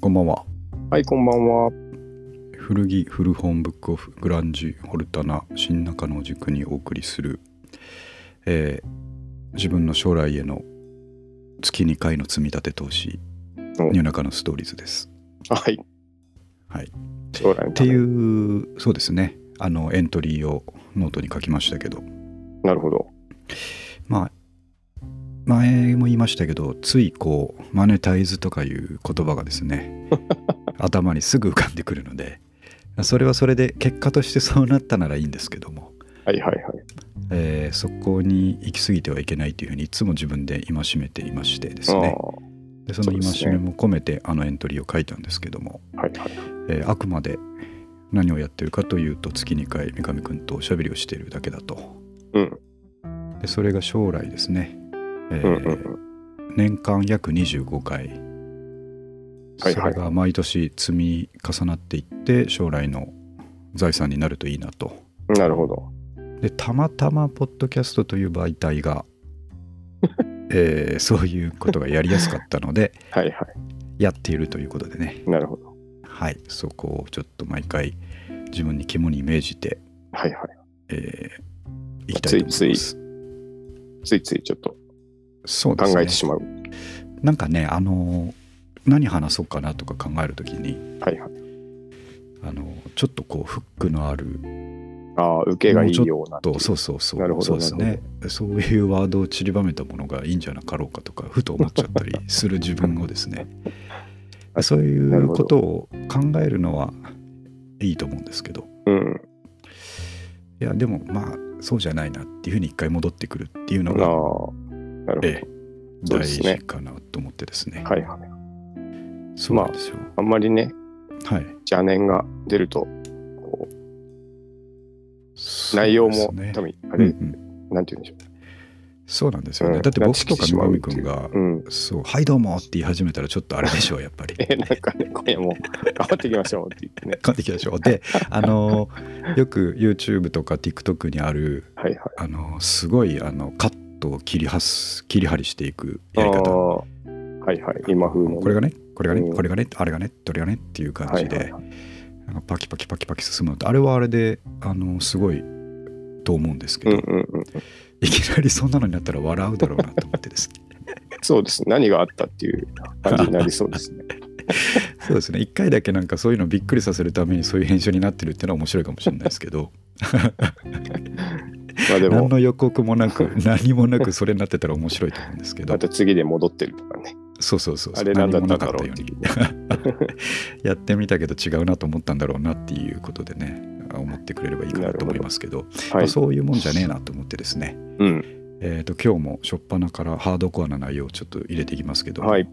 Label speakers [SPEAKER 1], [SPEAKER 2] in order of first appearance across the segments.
[SPEAKER 1] こんばんは。
[SPEAKER 2] はい、こんばんは。
[SPEAKER 1] 古着古本ブックオフグランジオルタナ新中野を軸にお送りする、えー自分の将来への月2回の積み立て投資
[SPEAKER 2] お
[SPEAKER 1] ニューナカのストーリーズです。
[SPEAKER 2] はい、
[SPEAKER 1] はい、
[SPEAKER 2] 将来の
[SPEAKER 1] っていうそうですねあのエントリーをノートに書きましたけど
[SPEAKER 2] なるほど。
[SPEAKER 1] まあ前も言いましたけどついこうマネタイズとかいう言葉がですね 頭にすぐ浮かんでくるのでそれはそれで結果としてそうなったならいいんですけども、
[SPEAKER 2] はいはいはい。
[SPEAKER 1] えーそこに行き過ぎてはいけないというふうにいつも自分で戒めていましてですねでその戒めも込めてあのエントリーを書いたんですけども、
[SPEAKER 2] あーはいはい。
[SPEAKER 1] えーあくまで何をやってるかというと月2回三上くんとおしゃべりをしているだけだと
[SPEAKER 2] うん。
[SPEAKER 1] でそれが将来ですね、え。年間約25回
[SPEAKER 2] はい
[SPEAKER 1] それが毎年積み重なっていって将来の財産になるといいなと
[SPEAKER 2] なるほど。
[SPEAKER 1] でたまたまポッドキャストという媒体が、えーそういうことがやりやすかったので
[SPEAKER 2] はいは
[SPEAKER 1] やっているということでね
[SPEAKER 2] い。なるほど。
[SPEAKER 1] はいそこをちょっと毎回自分に肝に銘じて、
[SPEAKER 2] はいはい。
[SPEAKER 1] えー、いきたいと思います
[SPEAKER 2] ついついちょっと
[SPEAKER 1] そうですね
[SPEAKER 2] 考えてしまう。
[SPEAKER 1] なんかねあのー何話そうかなとか考えるときに
[SPEAKER 2] はいはい。
[SPEAKER 1] あのちょっとこうフックのある
[SPEAKER 2] ああ、受けがいいような。
[SPEAKER 1] とそうそうそう
[SPEAKER 2] なるほど
[SPEAKER 1] そうですねそういうワードを散りばめたものがいいんじゃなかろうかとかふと思っちゃったりする自分をですね そういうことを考えるのはいいと思うんですけど
[SPEAKER 2] うん。
[SPEAKER 1] いやでもまあそうじゃないなっていうふうに一回戻ってくるっていうのが、、
[SPEAKER 2] なるほど。
[SPEAKER 1] ええ大
[SPEAKER 2] そうですね
[SPEAKER 1] 事かなと思ってですね
[SPEAKER 2] はいはい。
[SPEAKER 1] そうなんですよ、
[SPEAKER 2] あんまりね、
[SPEAKER 1] はい
[SPEAKER 2] 邪念が出ると、こう内容も
[SPEAKER 1] ね
[SPEAKER 2] 多分、あ
[SPEAKER 1] うんう
[SPEAKER 2] れ、
[SPEAKER 1] ん
[SPEAKER 2] なんて言うんでしょ
[SPEAKER 1] そうなんですよね、
[SPEAKER 2] うん
[SPEAKER 1] だって僕とか
[SPEAKER 2] 拉致してしまう
[SPEAKER 1] 南君が
[SPEAKER 2] う。うん。
[SPEAKER 1] そう「はいどうも」って言い始めたらちょっとあれでしょうやっぱり
[SPEAKER 2] え、なんかね、今夜も頑張っていきましょうって言ってね。
[SPEAKER 1] 帰ってきたでしょであのよく YouTube とか TikTok にある
[SPEAKER 2] はいはい。
[SPEAKER 1] あのすごいあのカットを切りはす切り張りしていくやり
[SPEAKER 2] あ
[SPEAKER 1] 方
[SPEAKER 2] あはいはい。今風のね。
[SPEAKER 1] これがねこれがね、
[SPEAKER 2] うん
[SPEAKER 1] これがねあれがねどれがねっていう感じで、
[SPEAKER 2] はいはいはい
[SPEAKER 1] なんかパキパキパキパキ進むのってあれはあれであのすごいと思うんですけど、
[SPEAKER 2] うんうんうん。
[SPEAKER 1] いきなりそんなのになったら笑うだろうなと思ってですね
[SPEAKER 2] そうです。何があったっていう感じになりそうですね。
[SPEAKER 1] そうですね一回だけなんかそういうのびっくりさせるためにそういう編集になってるっていうのは面白いかもしれないですけど
[SPEAKER 2] まあでも、
[SPEAKER 1] 何の予告もなく何もなくそれになってたら面白いと思うんですけど。
[SPEAKER 2] また次で戻ってるとかね。
[SPEAKER 1] そうそうそう
[SPEAKER 2] あれなんだったんだろうっう
[SPEAKER 1] やってみたけど違うなと思ったんだろうなっていうことでね思ってくれればいいかなと思いますけど。まあ
[SPEAKER 2] はい。
[SPEAKER 1] そういうもんじゃねえなと思ってですね、
[SPEAKER 2] うん。
[SPEAKER 1] えー、と今日も初っ端からハードコアな内容をちょっと入れていきますけど、
[SPEAKER 2] はい。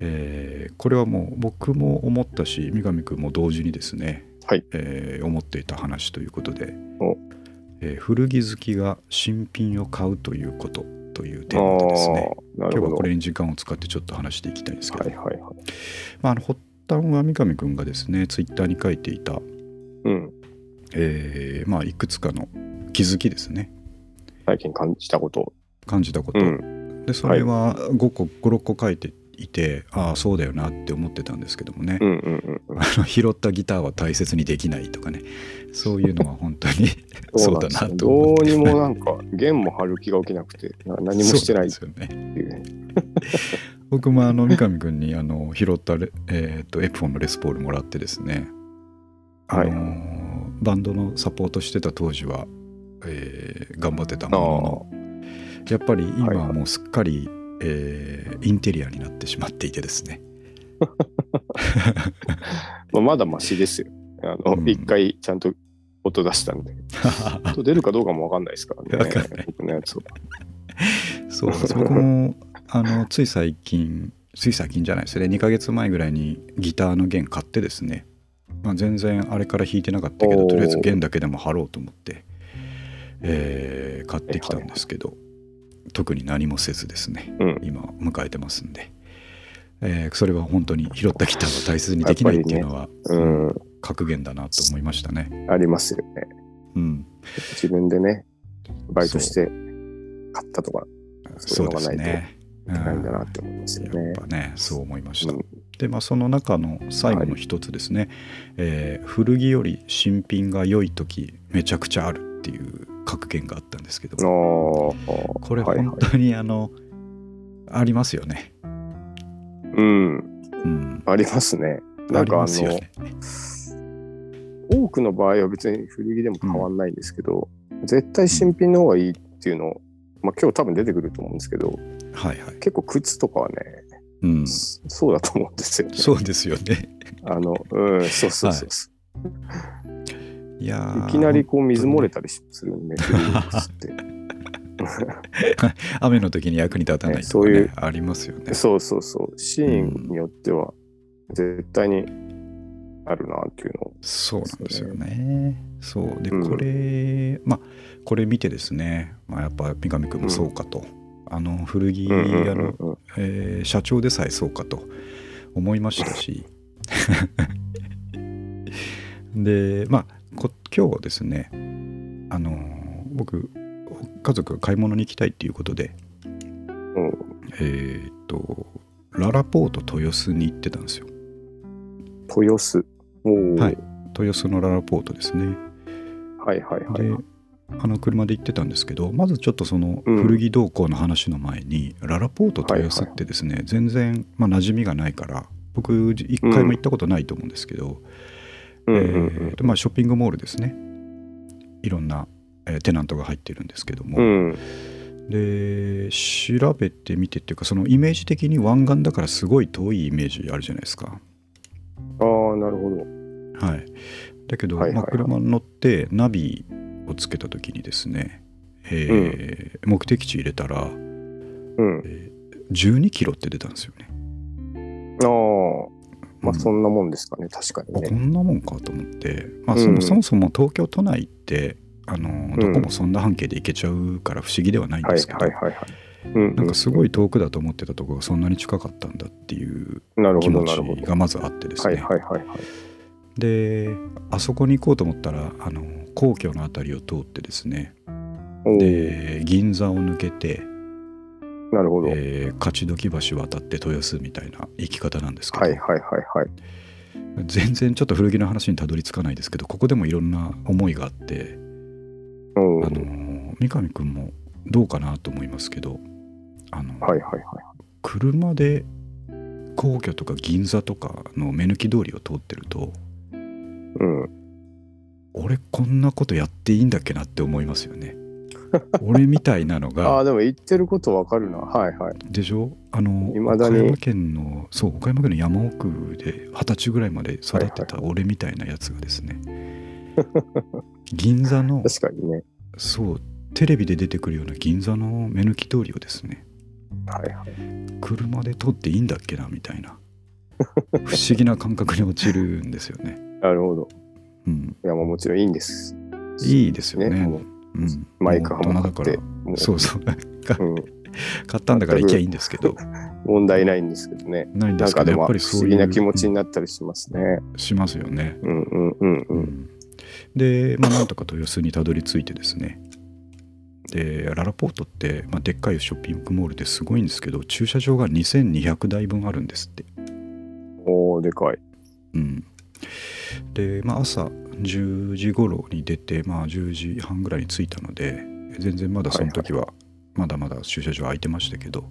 [SPEAKER 1] えーこれはもう僕も思ったし三上君も同時にですね、
[SPEAKER 2] はい。
[SPEAKER 1] えー思っていた話ということで。
[SPEAKER 2] お、
[SPEAKER 1] えー古着好きが新品を買うということというテ
[SPEAKER 2] あ
[SPEAKER 1] ーマでですね。今日はこれに時間を使ってちょっと話していきたいんですけど、
[SPEAKER 2] はいはいはい。
[SPEAKER 1] まあ、あの発端は三上君がですねツイッターに書いていた、
[SPEAKER 2] うん。
[SPEAKER 1] えーまあ、いくつかの気づきですね
[SPEAKER 2] 最近感じたこと。
[SPEAKER 1] 感じたこと、
[SPEAKER 2] うん。
[SPEAKER 1] でそれは5個56個書いていてああそうだよなって思ってたんですけどもね、
[SPEAKER 2] うんうんうん。
[SPEAKER 1] あの拾ったギターは大切にできないとかねそういうのは本当に そうだなと思って。
[SPEAKER 2] どうにもなんか、弦も張る気が起きなくて、な何もしてない
[SPEAKER 1] ですよね。僕もあの三上君にあの拾ったレ、えー、とエプフォンのレスポールもらってですね、
[SPEAKER 2] はい。
[SPEAKER 1] あのーバンドのサポートしてた当時は、えー頑張ってたものの。やっぱり今はもうすっかり、えーインテリアになってしまっていてですね。
[SPEAKER 2] まだマシですよ。あの、
[SPEAKER 1] うん。
[SPEAKER 2] 一回ちゃんと音出したんで。音出るかどうかもわかんないですからね。
[SPEAKER 1] わかんない
[SPEAKER 2] 僕のやつは。
[SPEAKER 1] そうなんです僕もあのつい最近つい最近じゃないですね2ヶ月前ぐらいにギターの弦買ってですね、まあ、全然あれから弾いてなかったけどとりあえず弦だけでも貼ろうと思って、えー買ってきたんですけど、特に何もせずですね
[SPEAKER 2] うん。
[SPEAKER 1] 今迎えてますんで、えーそれは本当に拾ったギターは大切にできないっていうのは、
[SPEAKER 2] うん。
[SPEAKER 1] 格言だなと思いましたね。
[SPEAKER 2] ありますよね。
[SPEAKER 1] うん、
[SPEAKER 2] 自分でね、バイトして買ったとか、
[SPEAKER 1] そうで
[SPEAKER 2] ういうのがないんだなって思いますよ
[SPEAKER 1] やっ
[SPEAKER 2] ね。
[SPEAKER 1] ぱねそう思いました。
[SPEAKER 2] うん
[SPEAKER 1] でまあその中の最後の一つですね、えー古着より新品が良い時めちゃくちゃあるっていう格言があったんですけどこれ
[SPEAKER 2] はいはい
[SPEAKER 1] 本当にあの、ありますよね。
[SPEAKER 2] うん、
[SPEAKER 1] うん、
[SPEAKER 2] ありますね。なんかあの、
[SPEAKER 1] ますよね。
[SPEAKER 2] 多くの場合は別に古着でも変わんないんですけど、絶対新品の方がいいっていうのを、まあ今日多分出てくると思うんですけど、
[SPEAKER 1] はいはい。
[SPEAKER 2] 結構靴とかはね、
[SPEAKER 1] うん、
[SPEAKER 2] そうだと思うんですよ、ね。
[SPEAKER 1] そうですよね。
[SPEAKER 2] あの、うん、そうそうそうそう。
[SPEAKER 1] いやー
[SPEAKER 2] いきなりこう水漏れたりするんで、古着って。
[SPEAKER 1] 雨の時に役に立たないとか、ね
[SPEAKER 2] ねそういう
[SPEAKER 1] ありますよね。
[SPEAKER 2] そうそうそう。シーンによっては絶対にあるなっていうのを。
[SPEAKER 1] そうなんですよね。そうで
[SPEAKER 2] う。ん。
[SPEAKER 1] これ、まあこれ見てですね、まあ、やっぱ三上君もそうかと、あの古着
[SPEAKER 2] うんうん
[SPEAKER 1] 屋の、
[SPEAKER 2] うんうん。
[SPEAKER 1] えー社長でさえそうかと思いましたし。でまあこ今日はですねあの僕家族が買い物に行きたいっていうことで
[SPEAKER 2] うん。
[SPEAKER 1] えっ、とララポート豊洲に行ってたんですよ
[SPEAKER 2] 豊洲。
[SPEAKER 1] はい豊洲のララポートですね
[SPEAKER 2] はいはいはい。
[SPEAKER 1] であの車で行ってたんですけどまずちょっとその
[SPEAKER 2] うん
[SPEAKER 1] 古着動向の話の前に、ララポート豊洲ってですね、全然、まあ、馴染みがないから僕一回も行ったことないと思うんですけど、
[SPEAKER 2] うんうん
[SPEAKER 1] えーとまあ、ショッピングモールですねいろんな、えーテナントが入ってるんですけども、
[SPEAKER 2] うん。うん
[SPEAKER 1] で調べてみてっていうかそのイメージ的に湾岸だからすごい遠いイメージあるじゃないですか。
[SPEAKER 2] ああ、なるほど。
[SPEAKER 1] はい、だけど、
[SPEAKER 2] はいはいはい
[SPEAKER 1] まあ、車に乗ってナビをつけた時にですね、えー目的地入れたら、
[SPEAKER 2] うん。
[SPEAKER 1] えー12キロって出たんですよね。
[SPEAKER 2] ああ、まあ
[SPEAKER 1] うん
[SPEAKER 2] そんなもんですかね、確かにね。
[SPEAKER 1] あこんなもんかと思って、まあ、
[SPEAKER 2] うん
[SPEAKER 1] そもそもそも東京都内ってあのどこもそんな半径で行けちゃうから不思議ではないん
[SPEAKER 2] はい
[SPEAKER 1] ですけど、
[SPEAKER 2] はいはいはい。うん
[SPEAKER 1] なんかすご
[SPEAKER 2] い。
[SPEAKER 1] い遠くだと思ってたところがそんなに近かったんだっていう気持。ちがまずあってです
[SPEAKER 2] はい
[SPEAKER 1] ね、
[SPEAKER 2] はいはいはい。
[SPEAKER 1] であそこに行こうと思ったらあの皇居の辺りを通ってですねで銀座を抜けて、
[SPEAKER 2] なるほど。はい
[SPEAKER 1] えー勝どき橋渡って豊洲みたいな行き方なんですけど、
[SPEAKER 2] はいはいはい。
[SPEAKER 1] 全然ちょっと古着の話にたどり着かないですけどここでもいろんな思いがあって、
[SPEAKER 2] うん。
[SPEAKER 1] あのー三上君もどうかなと思いますけどあの、
[SPEAKER 2] はいはいはい。
[SPEAKER 1] 車で皇居とか銀座とかの目抜き通りを通ってると
[SPEAKER 2] うん。
[SPEAKER 1] 俺こんなことやっていいんだっけなって思いますよね。俺みたいなの
[SPEAKER 2] ああ、
[SPEAKER 1] が
[SPEAKER 2] でも言ってることわかるな。はいはい。
[SPEAKER 1] でしょ？あの岡山県のそう岡山県の山奥で二十歳ぐらいまで育ってた俺みたいなやつがですね、銀座の
[SPEAKER 2] 確かにね。
[SPEAKER 1] そうテレビで出てくるような銀座の目抜き通りをですね
[SPEAKER 2] はいはい。
[SPEAKER 1] 車で通っていいんだっけなみたいな 不思議な感覚に陥るんですよね。
[SPEAKER 2] なるほど。
[SPEAKER 1] うん、
[SPEAKER 2] いや、もうもちろんいいんです。
[SPEAKER 1] いいですよね。
[SPEAKER 2] もう
[SPEAKER 1] うん、
[SPEAKER 2] マイクは
[SPEAKER 1] もだからそうそう
[SPEAKER 2] うん、
[SPEAKER 1] 買ったんだから行きゃいいんですけど
[SPEAKER 2] 問題ないんですけどね。
[SPEAKER 1] ないんですけどやっぱりそういう
[SPEAKER 2] 思議な気持ちになったりしますね。
[SPEAKER 1] しますよね。
[SPEAKER 2] うんうんうんう。
[SPEAKER 1] うんんで、まあ、なんとか豊洲にたどり着いてですねでララポートって、まあ、でっかいショッピングモールですごいんですけど駐車場が2200台分あるんですって。
[SPEAKER 2] おー、でかい。
[SPEAKER 1] うん、で、まあ、朝10時頃に出て、まあ、10時半ぐらいに着いたので全然まだその時はまだまだ駐車場空いてましたけど、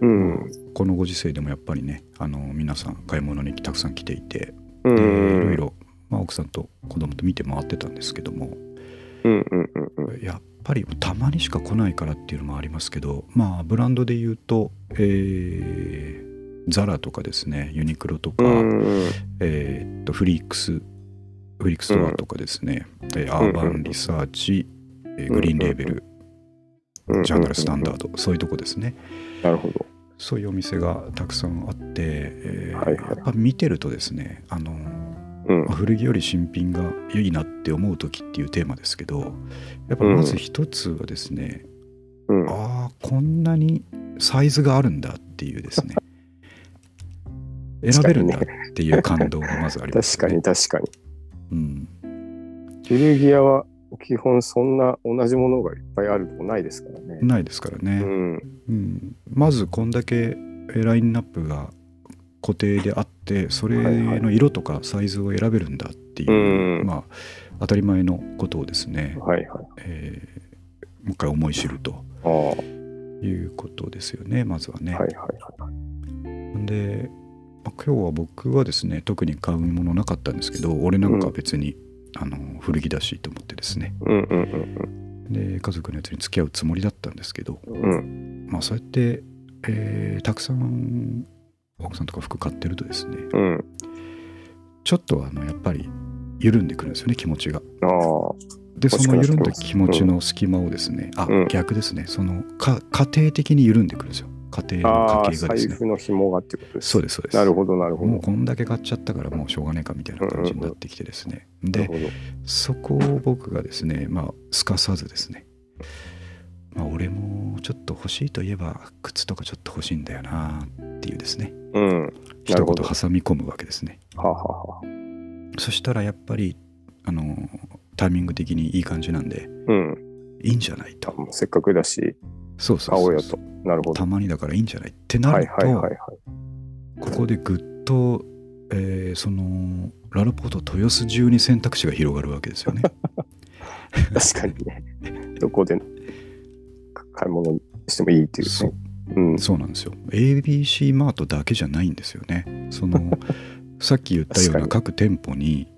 [SPEAKER 2] うん。
[SPEAKER 1] このご時世でもやっぱりねあの皆さん買い物にたくさん来ていて
[SPEAKER 2] う
[SPEAKER 1] でい
[SPEAKER 2] ん。
[SPEAKER 1] ろいろ、まあ、奥さんと子供と見て回ってたんですけども
[SPEAKER 2] うんうんうんうん。
[SPEAKER 1] やっぱりたまにしか来ないからっていうのもありますけどまあブランドで言うと、えーザラとかですねユニクロとか、
[SPEAKER 2] うんうん
[SPEAKER 1] えーっとフリークスフリークストアとかですね、えーアーバンリサーチ、えーグリーンレーベル、
[SPEAKER 2] うん。
[SPEAKER 1] ジャーナルスタンダード、そういうとこですね
[SPEAKER 2] なるほど。
[SPEAKER 1] そういうお店がたくさんあって、えー
[SPEAKER 2] はいはい
[SPEAKER 1] やっぱ見てるとですねあの
[SPEAKER 2] うん
[SPEAKER 1] まあ。古着より新品がいいなって思う時っていうテーマですけどやっぱまず一つはですね、
[SPEAKER 2] うん。
[SPEAKER 1] ああこんなにサイズがあるんだっていうですね選べるんだっていう感動がまずあります、
[SPEAKER 2] 確かに確かに。
[SPEAKER 1] うん、
[SPEAKER 2] 古着屋は基本そんな同じものがいっぱいあるとこないですからね。
[SPEAKER 1] ないですからね、
[SPEAKER 2] うん。
[SPEAKER 1] うんまずこんだけラインナップが固定であってそれの色とかサイズを選べるんだっていう、
[SPEAKER 2] うん
[SPEAKER 1] まあ当たり前のことをですね、
[SPEAKER 2] はいはい。
[SPEAKER 1] えーもう一回思い知ると
[SPEAKER 2] い
[SPEAKER 1] いうことですよねまずはね。
[SPEAKER 2] はいはい。
[SPEAKER 1] で、まあ今日は僕はですね特に買うものなかったんですけど俺なんかは別に、あの古着だしと思ってですね
[SPEAKER 2] うんうん
[SPEAKER 1] で家族のやつに付き合うつもりだったんですけど、
[SPEAKER 2] うんうん。うん
[SPEAKER 1] まあそうやって、えーたくさん奥さんとか服買ってるとですね
[SPEAKER 2] うん。
[SPEAKER 1] ちょっとあのやっぱり緩んでくるんですよね気持ちが。
[SPEAKER 2] ああ、
[SPEAKER 1] でその緩んだ気持ちの隙間をですね、あ、
[SPEAKER 2] うん。
[SPEAKER 1] 逆ですね。そのか家庭的に緩んでくるんですよ。家庭の
[SPEAKER 2] ああ、財
[SPEAKER 1] 家計がですね。
[SPEAKER 2] 布の紐がってことです。
[SPEAKER 1] そうですそうです。
[SPEAKER 2] なるほどなるほど。
[SPEAKER 1] もうこんだけ買っちゃったからもうしょうがねえかみたいな感じになってきてですね、で
[SPEAKER 2] なるほど。
[SPEAKER 1] そこを僕がですねまあすかさずですね。まあ俺もちょっと欲しいといえば靴とかちょっと欲しいんだよな。っていうですね
[SPEAKER 2] うん。な
[SPEAKER 1] 一言挟み込むわけですね
[SPEAKER 2] はあ、は
[SPEAKER 1] そしたらやっぱりあのタイミング的にいい感じなんで
[SPEAKER 2] うん。
[SPEAKER 1] いいんじゃないと
[SPEAKER 2] せっかくだし、
[SPEAKER 1] そうそうそう
[SPEAKER 2] 買おうよと。なるほど。
[SPEAKER 1] たまにだからいいんじゃないってなる
[SPEAKER 2] はいはいはいはい
[SPEAKER 1] と。ここでぐっと、えーそのララポート豊洲中に選択肢が広がるわけですよね
[SPEAKER 2] 確かにね。どこで買い物してもいいっていうね。うん。
[SPEAKER 1] そうなんですよ ABC マートだけじゃないんですよねその さっき言ったような
[SPEAKER 2] 確
[SPEAKER 1] 各店舗に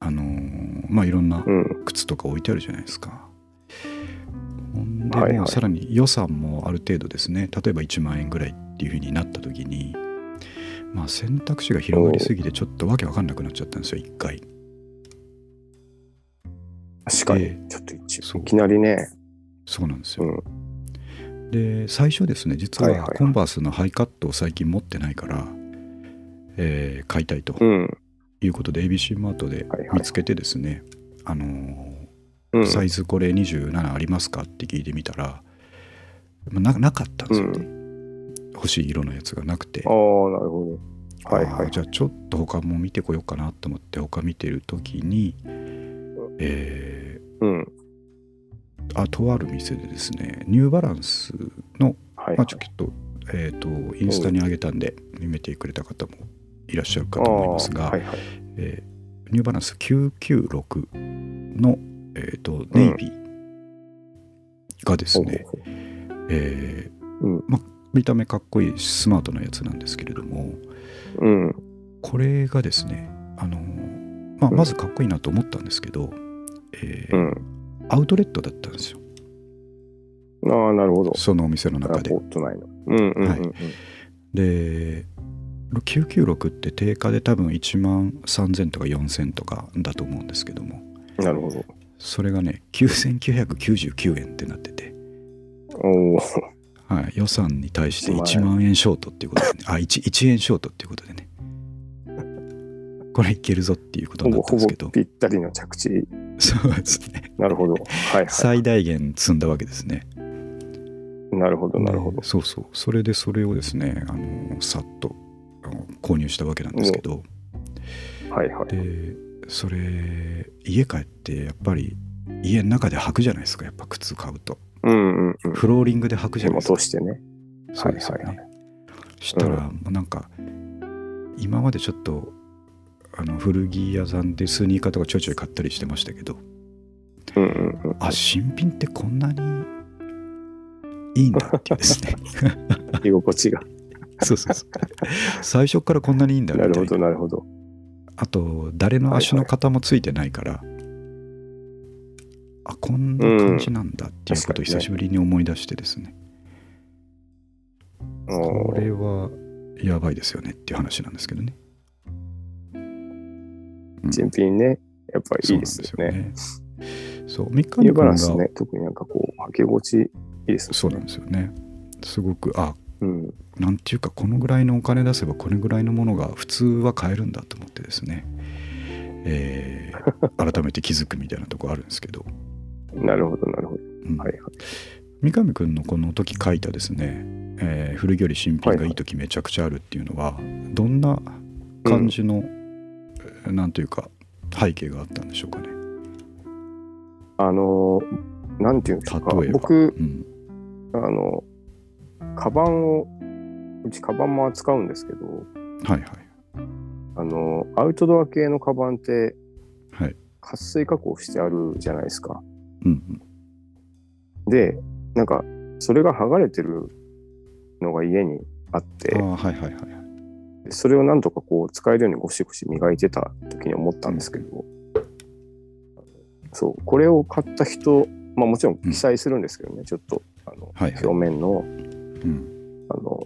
[SPEAKER 1] あのーまあいろんな
[SPEAKER 2] うん。
[SPEAKER 1] 靴とか置いてあるじゃないですかほんで
[SPEAKER 2] はいはい
[SPEAKER 1] もうさらに予算もある程度ですね例えば1万円ぐらいっていう風になった時にまあ選択肢が広がりすぎてちょっとわけわかんなくなっちゃったんですよ一回
[SPEAKER 2] 確かに
[SPEAKER 1] で。
[SPEAKER 2] ちょっといきなりね。
[SPEAKER 1] そうなんですよ、
[SPEAKER 2] うん。
[SPEAKER 1] で最初ですね実
[SPEAKER 2] は
[SPEAKER 1] コンバースのハイカットを最近持ってないから、えー買いたいと
[SPEAKER 2] うん。
[SPEAKER 1] いうことで ABC マートで見つけてですね、あのー
[SPEAKER 2] うん。
[SPEAKER 1] サイズこれ27ありますかって聞いてみたら、まあななかったんですよね、欲しい色のやつがなくて
[SPEAKER 2] ああ、なるほど。はいはい。
[SPEAKER 1] じゃあちょっと他も見てこようかなと思って他見てる時に、え
[SPEAKER 2] うん。
[SPEAKER 1] ーあとある店でですねニューバランスの、
[SPEAKER 2] はい、
[SPEAKER 1] まあ、ちょっと,、えー、とインスタに上げたんで見てくれた方もいらっしゃるかと思いますが、
[SPEAKER 2] はいはい。
[SPEAKER 1] えーニューバランス996の、えー、とネイビーがですね、
[SPEAKER 2] ほうほう
[SPEAKER 1] えー
[SPEAKER 2] うん
[SPEAKER 1] 見た目かっこいいスマートなやつなんですけれども
[SPEAKER 2] うん。
[SPEAKER 1] これがですねあのーまあ、
[SPEAKER 2] うん
[SPEAKER 1] まずかっこいいなと思ったんですけど、えー
[SPEAKER 2] うん。
[SPEAKER 1] アウトレットだったんですよ
[SPEAKER 2] ああ、なるほど。
[SPEAKER 1] そのお店の
[SPEAKER 2] ラ
[SPEAKER 1] 中で
[SPEAKER 2] ポ。ート内の。うんうんうんうん。
[SPEAKER 1] はいで996って定価で多分1万3000とか4000とかだと思うんですけども
[SPEAKER 2] なるほど。
[SPEAKER 1] それがね9999円ってなってて、
[SPEAKER 2] おお。
[SPEAKER 1] はい、予算に対して
[SPEAKER 2] 1万
[SPEAKER 1] 1万円ショートっていうことでね あ 1, 1円ショートっていうことでねこれいけるぞっていうことになったんですけど
[SPEAKER 2] ぴったりの着地。
[SPEAKER 1] そうですね
[SPEAKER 2] なるほど。はいは
[SPEAKER 1] 最大限積んだわけですね
[SPEAKER 2] い。なるほど、なるほど
[SPEAKER 1] で。そうそうそれでそれをですねあのさっと購入したわけなんですけど
[SPEAKER 2] はいはい。
[SPEAKER 1] でそれ家帰ってやっぱり家の中で履くじゃないですかやっぱ靴買うと
[SPEAKER 2] うんうんうん。
[SPEAKER 1] フローリングで履くじゃないですか
[SPEAKER 2] してね。
[SPEAKER 1] そうですよね、
[SPEAKER 2] はいはい
[SPEAKER 1] したらもうなんか今までちょっとあの古着屋さんでスニーカーとかちょいちょい買ったりしてましたけど。
[SPEAKER 2] うんうんうん。
[SPEAKER 1] あ新品ってこんなにいいんだっていうですね。
[SPEAKER 2] 居心地が。
[SPEAKER 1] そうそうそう。最初からこんなにいいんだみたいな。
[SPEAKER 2] なるほど、なるほど。
[SPEAKER 1] あと誰の足の型もついてないから、あこんな感じなんだっていうことを久しぶりに思い出してですね、
[SPEAKER 2] お
[SPEAKER 1] これ
[SPEAKER 2] ー
[SPEAKER 1] はやばいですよねっていう話なんですけどね。うん
[SPEAKER 2] 新品ね。やっぱりいいですよね。
[SPEAKER 1] そう、三上
[SPEAKER 2] ニューバ
[SPEAKER 1] 君が、
[SPEAKER 2] ランスね、特になんかこう、履き心地いいですね。
[SPEAKER 1] そうなんですよね。すごく、あ、
[SPEAKER 2] うん。
[SPEAKER 1] なんていうか、このぐらいのお金出せば、これぐらいのものが普通は買えるんだと思ってですね、えー 改めて気づくみたいなとこあるんですけど、
[SPEAKER 2] なるほど、なるほど。
[SPEAKER 1] うん
[SPEAKER 2] はいはい。
[SPEAKER 1] 三上君のこの時書いたですね、えー古着より新品がいい時めちゃくちゃあるっていうのは、どんな感じの、えーなんというか背景があったんでしょうかね。
[SPEAKER 2] あのー、なんていうんですか
[SPEAKER 1] 例えば。
[SPEAKER 2] 僕、
[SPEAKER 1] うん、
[SPEAKER 2] あの、カバンを、うちカバンも扱うんですけど、
[SPEAKER 1] はいはい。
[SPEAKER 2] あの、アウトドア系のカバンって、
[SPEAKER 1] はい。
[SPEAKER 2] 撥水加工してあるじゃないですか。
[SPEAKER 1] うん
[SPEAKER 2] で、なんか、それが剥がれてるのが家にあって
[SPEAKER 1] あ、はいはいはい。
[SPEAKER 2] それをなんとかこう使えるようにゴシゴシ磨いてた時に思ったんですけど、そう、これを買った人、まあもちろん記載するんですけどね、ちょっと、あの、表面の、
[SPEAKER 1] うん。
[SPEAKER 2] あの、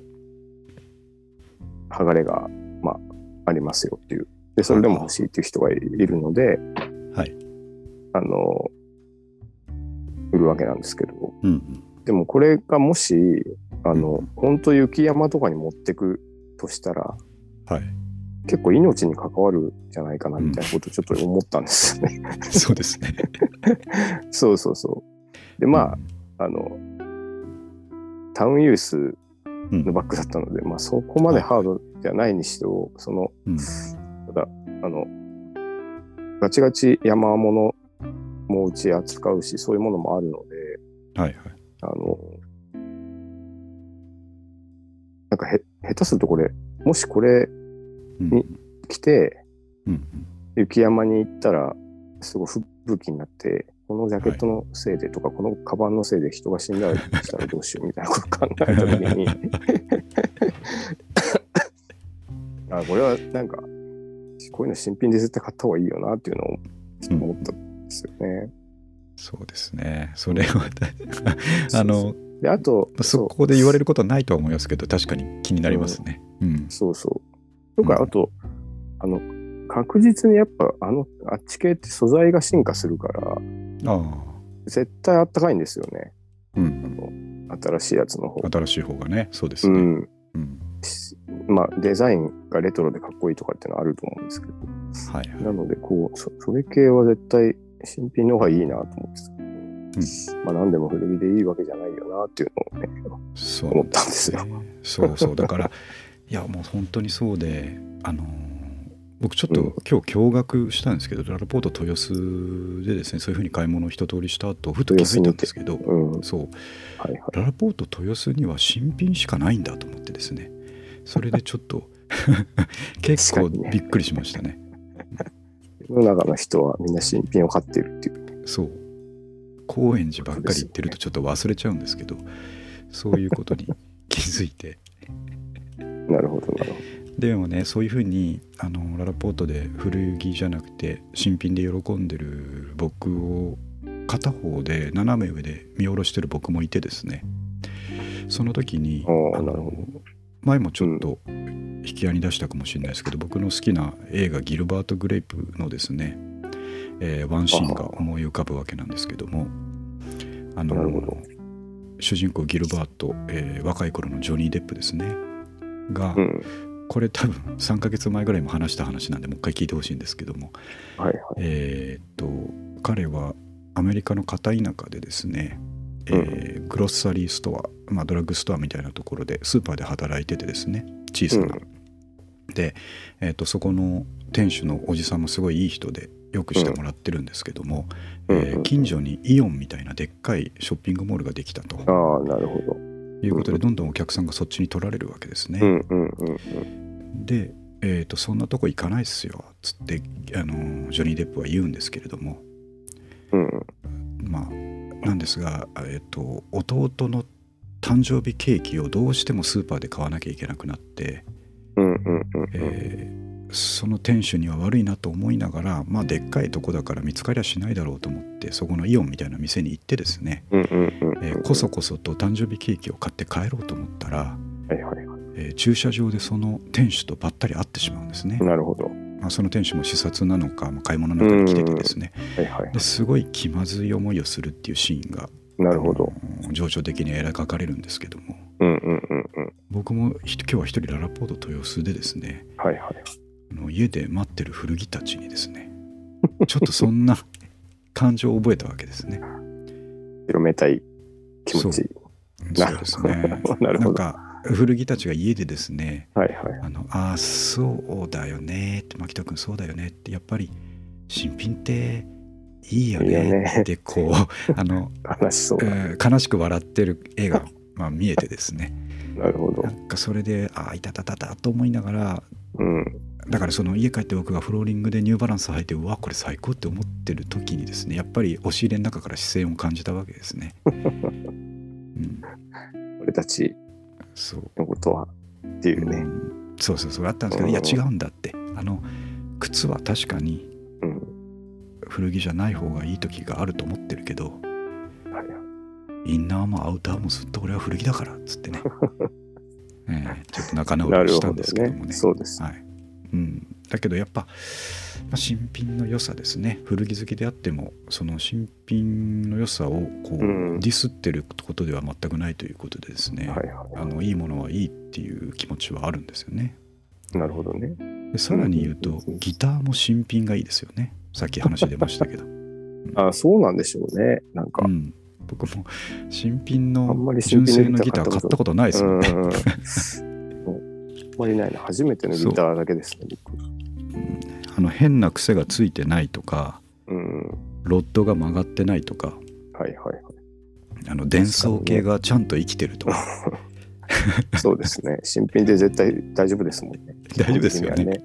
[SPEAKER 2] 剥がれが、まあ、ありますよっていう。で、それでも欲しいっていう人がいるので、
[SPEAKER 1] はい。
[SPEAKER 2] あの、売るわけなんですけど、
[SPEAKER 1] うんうん。
[SPEAKER 2] でもこれがもし、あの、本当雪山とかに持ってくとしたら、
[SPEAKER 1] はい。
[SPEAKER 2] 結構命に関わるんじゃないかなみたいなことをちょっと思ったんですよね。
[SPEAKER 1] そうですね。
[SPEAKER 2] そうそうそう。で、まあ、あの、タウンユース
[SPEAKER 1] うん
[SPEAKER 2] のバッグだったので、まあそこまでハードじゃないにしても、その、
[SPEAKER 1] うん。
[SPEAKER 2] ただ、あの、ガチガチ山物もうち扱うし、そういうものもあるので、
[SPEAKER 1] はいはい。
[SPEAKER 2] あの、なんかへ、下手するとこれ、もしこれ
[SPEAKER 1] うん。
[SPEAKER 2] に来て、
[SPEAKER 1] うん。
[SPEAKER 2] 雪山に行ったら、すごい吹雪になって、このジャケットのせいでとか、このカバンのせいで人が死んだりしたらどうしようみたいなこと考えたときに、あ、これはなんか、こういうの新品で絶対買った方がいいよなっていうのを思ったんですよね。
[SPEAKER 1] そうですね。それは、あの、
[SPEAKER 2] で、あと、
[SPEAKER 1] そこで言われることはないとは思いますけど、確かに気になりますね。うん。
[SPEAKER 2] そうそう。とか、あと、あの、確実にやっぱ、あの、あっち系って素材が進化するから、
[SPEAKER 1] ああ。
[SPEAKER 2] 絶対あったかいんですよね。
[SPEAKER 1] うん。
[SPEAKER 2] 新しいやつの方。
[SPEAKER 1] 新しい方がね、そうですね。
[SPEAKER 2] うん。
[SPEAKER 1] うん。
[SPEAKER 2] しまあ、デザインがレトロでかっこいいとかっていうのはあると思うんですけど。
[SPEAKER 1] はいはい。
[SPEAKER 2] なので、こう、そそれ系は絶対新品の方がいいなと思ってた。まあ、何でも古着でいいわけじゃないよなっていうのをね、
[SPEAKER 1] そう
[SPEAKER 2] 思ったんですよ。
[SPEAKER 1] そうそう。だから、いや、もう本当にそうで、あのー僕ちょっと
[SPEAKER 2] うん
[SPEAKER 1] 今日驚愕したんですけど、ララポート豊洲でですね、そういうふうに買い物を一通りした後、ふと気づいたんですけど、
[SPEAKER 2] うん。はい
[SPEAKER 1] そう、
[SPEAKER 2] はい。
[SPEAKER 1] ララポート豊洲には新品しかないんだと思ってですね、それでちょっと 結構びっくりしましたね。
[SPEAKER 2] 世の中の人はみんな新品を買ってるっていう。
[SPEAKER 1] そう。高円寺ばっかり行ってるとちょっと忘れちゃうんですけど、そういうことに 気づいて。
[SPEAKER 2] なるほど、なるほ
[SPEAKER 1] でもねそういうふうにあのララポートで古着じゃなくて新品で喜んでる僕を片方で斜め上で見下ろしてる僕もいてですね。その時にあ前もちょっと引き合いに出したかもしれないですけど、僕の好きな映画「ギルバート・グレイプ」のですね、えーワンシーンが思い浮かぶわけなんですけどもあの主人公ギルバート、えー若い頃のジョニー・デップですねが、
[SPEAKER 2] ど。うん。
[SPEAKER 1] これ多分3ヶ月前ぐらいも話した話なんでもう一回聞いてほしいんですけども
[SPEAKER 2] はいはい。
[SPEAKER 1] えーっと彼はアメリカの片田舎でですね、えーグロッサリーストア、まあ、ドラッグストアみたいなところでスーパーで働いててですね小さな、で、えーっとそこの店主のおじさんもすごいいい人でよくしてもらってるんですけども、
[SPEAKER 2] うん
[SPEAKER 1] えー近所にイオンみたいなでっかいショッピングモールができたと
[SPEAKER 2] ああ、なるほど。
[SPEAKER 1] いうことでどんどんお客さんがそっちに取られるわけですね。
[SPEAKER 2] うんうんうんうん。
[SPEAKER 1] で、えーと「そんなとこ行かないっすよ」つってあのジョニー・デップは言うんですけれども
[SPEAKER 2] うん
[SPEAKER 1] まあなんですが、えー、と弟の誕生日ケーキをどうしてもスーパーで買わなきゃいけなくなって、
[SPEAKER 2] うんうんうんうん。
[SPEAKER 1] えーその店主には悪いなと思いながらまあでっかいとこだから見つかりゃしないだろうと思ってそこのイオンみたいな店に行ってですね。えーこそこそと誕生日ケーキを買って帰ろうと思ったら。えー駐車場でその店主とばったり会ってしまうんですね。
[SPEAKER 2] なるほど。
[SPEAKER 1] まあ、その店主も視察なのか、まあ、買い物なのかに来ててですね
[SPEAKER 2] はいはい。
[SPEAKER 1] ですごい気まずい思いをするっていうシーンが
[SPEAKER 2] なるほど。
[SPEAKER 1] 情緒的に描かれるんですけども
[SPEAKER 2] うんうんうんうん。
[SPEAKER 1] 僕もひ今日は一人ララポート豊洲でですね
[SPEAKER 2] はいはい。
[SPEAKER 1] あの家で待ってる古着たちにですねちょっとそんな感情を覚えたわけですね。
[SPEAKER 2] 広めたい気持ち。な
[SPEAKER 1] そうですね
[SPEAKER 2] なるほど。
[SPEAKER 1] なんか古着たちが家でですね
[SPEAKER 2] はいはい。
[SPEAKER 1] あのあーそうだよねって牧田君そうだよねってやっぱり新品っていいよね
[SPEAKER 2] ね
[SPEAKER 1] ってこう あの
[SPEAKER 2] 話しそうだ。
[SPEAKER 1] えー悲しく笑ってる絵が、まあ、見えてですね
[SPEAKER 2] なるほど
[SPEAKER 1] な。んかそれでああいたたたたと思いながら
[SPEAKER 2] うん。
[SPEAKER 1] だからその家帰って僕がフローリングでニューバランス履いてうわこれ最高って思ってる時にですねやっぱり押し入れの中から視線を感じたわけですね。うん、
[SPEAKER 2] 俺たち
[SPEAKER 1] そう
[SPEAKER 2] のことはっていうね。
[SPEAKER 1] うんそうそうそうあったんですけど、
[SPEAKER 2] うん
[SPEAKER 1] いや違うんだってあの靴は確かに
[SPEAKER 2] うん。
[SPEAKER 1] 古着じゃない方がいい時があると思ってるけど。インナーもアウターもずっと俺は古着だからっつってね、ええちょっと仲直りしたんですけどもね
[SPEAKER 2] ね。そうです。
[SPEAKER 1] はいうん、だけどやっぱ、まあ、新品の良さですね。古着好きであってもその新品の良さをこう、
[SPEAKER 2] うん。
[SPEAKER 1] ディスってることでは全くないということでですね、
[SPEAKER 2] はいは
[SPEAKER 1] あのいいものはいいっていう気持ちはあるんですよね。
[SPEAKER 2] い。なるほどね。
[SPEAKER 1] でさらに言うと、
[SPEAKER 2] うん
[SPEAKER 1] ギターも新品がいいですよね。さっき話出ましたけど、
[SPEAKER 2] あそうなんでしょうね。なんか。
[SPEAKER 1] う。ん、僕も新品
[SPEAKER 2] あん
[SPEAKER 1] の
[SPEAKER 2] まり新
[SPEAKER 1] 純正のギター買ったことないですもんね、
[SPEAKER 2] まりないな。初めてのギターだけですね、僕。
[SPEAKER 1] あの変な癖がついてないとか
[SPEAKER 2] うん。
[SPEAKER 1] ロッドが曲がってないとか
[SPEAKER 2] はいはいはい。
[SPEAKER 1] あの伝送系がちゃんと生きてるとか、
[SPEAKER 2] そうですね。新品で絶対大丈夫ですもんね。
[SPEAKER 1] 大丈夫ですよね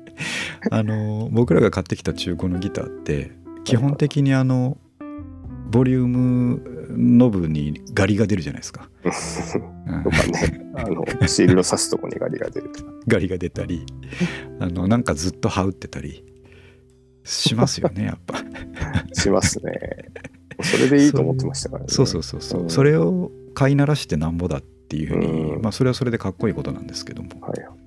[SPEAKER 1] あの僕らが買ってきた中古のギターって基本的にあのボリュームノブにガリが出るじゃないですか、うん
[SPEAKER 2] とかね、あの、シールド刺すとこにガリが出ると。か。
[SPEAKER 1] ガリが出たりあのなんかずっと羽織ってたりしますよねやっぱ。
[SPEAKER 2] しますね。それでいいと思ってましたからね。
[SPEAKER 1] そうそうそうそう、
[SPEAKER 2] うん。
[SPEAKER 1] それを飼いならしてなんぼだっていうふうに、
[SPEAKER 2] うん。
[SPEAKER 1] まあそれはそれでかっこいいことなんですけども。
[SPEAKER 2] はい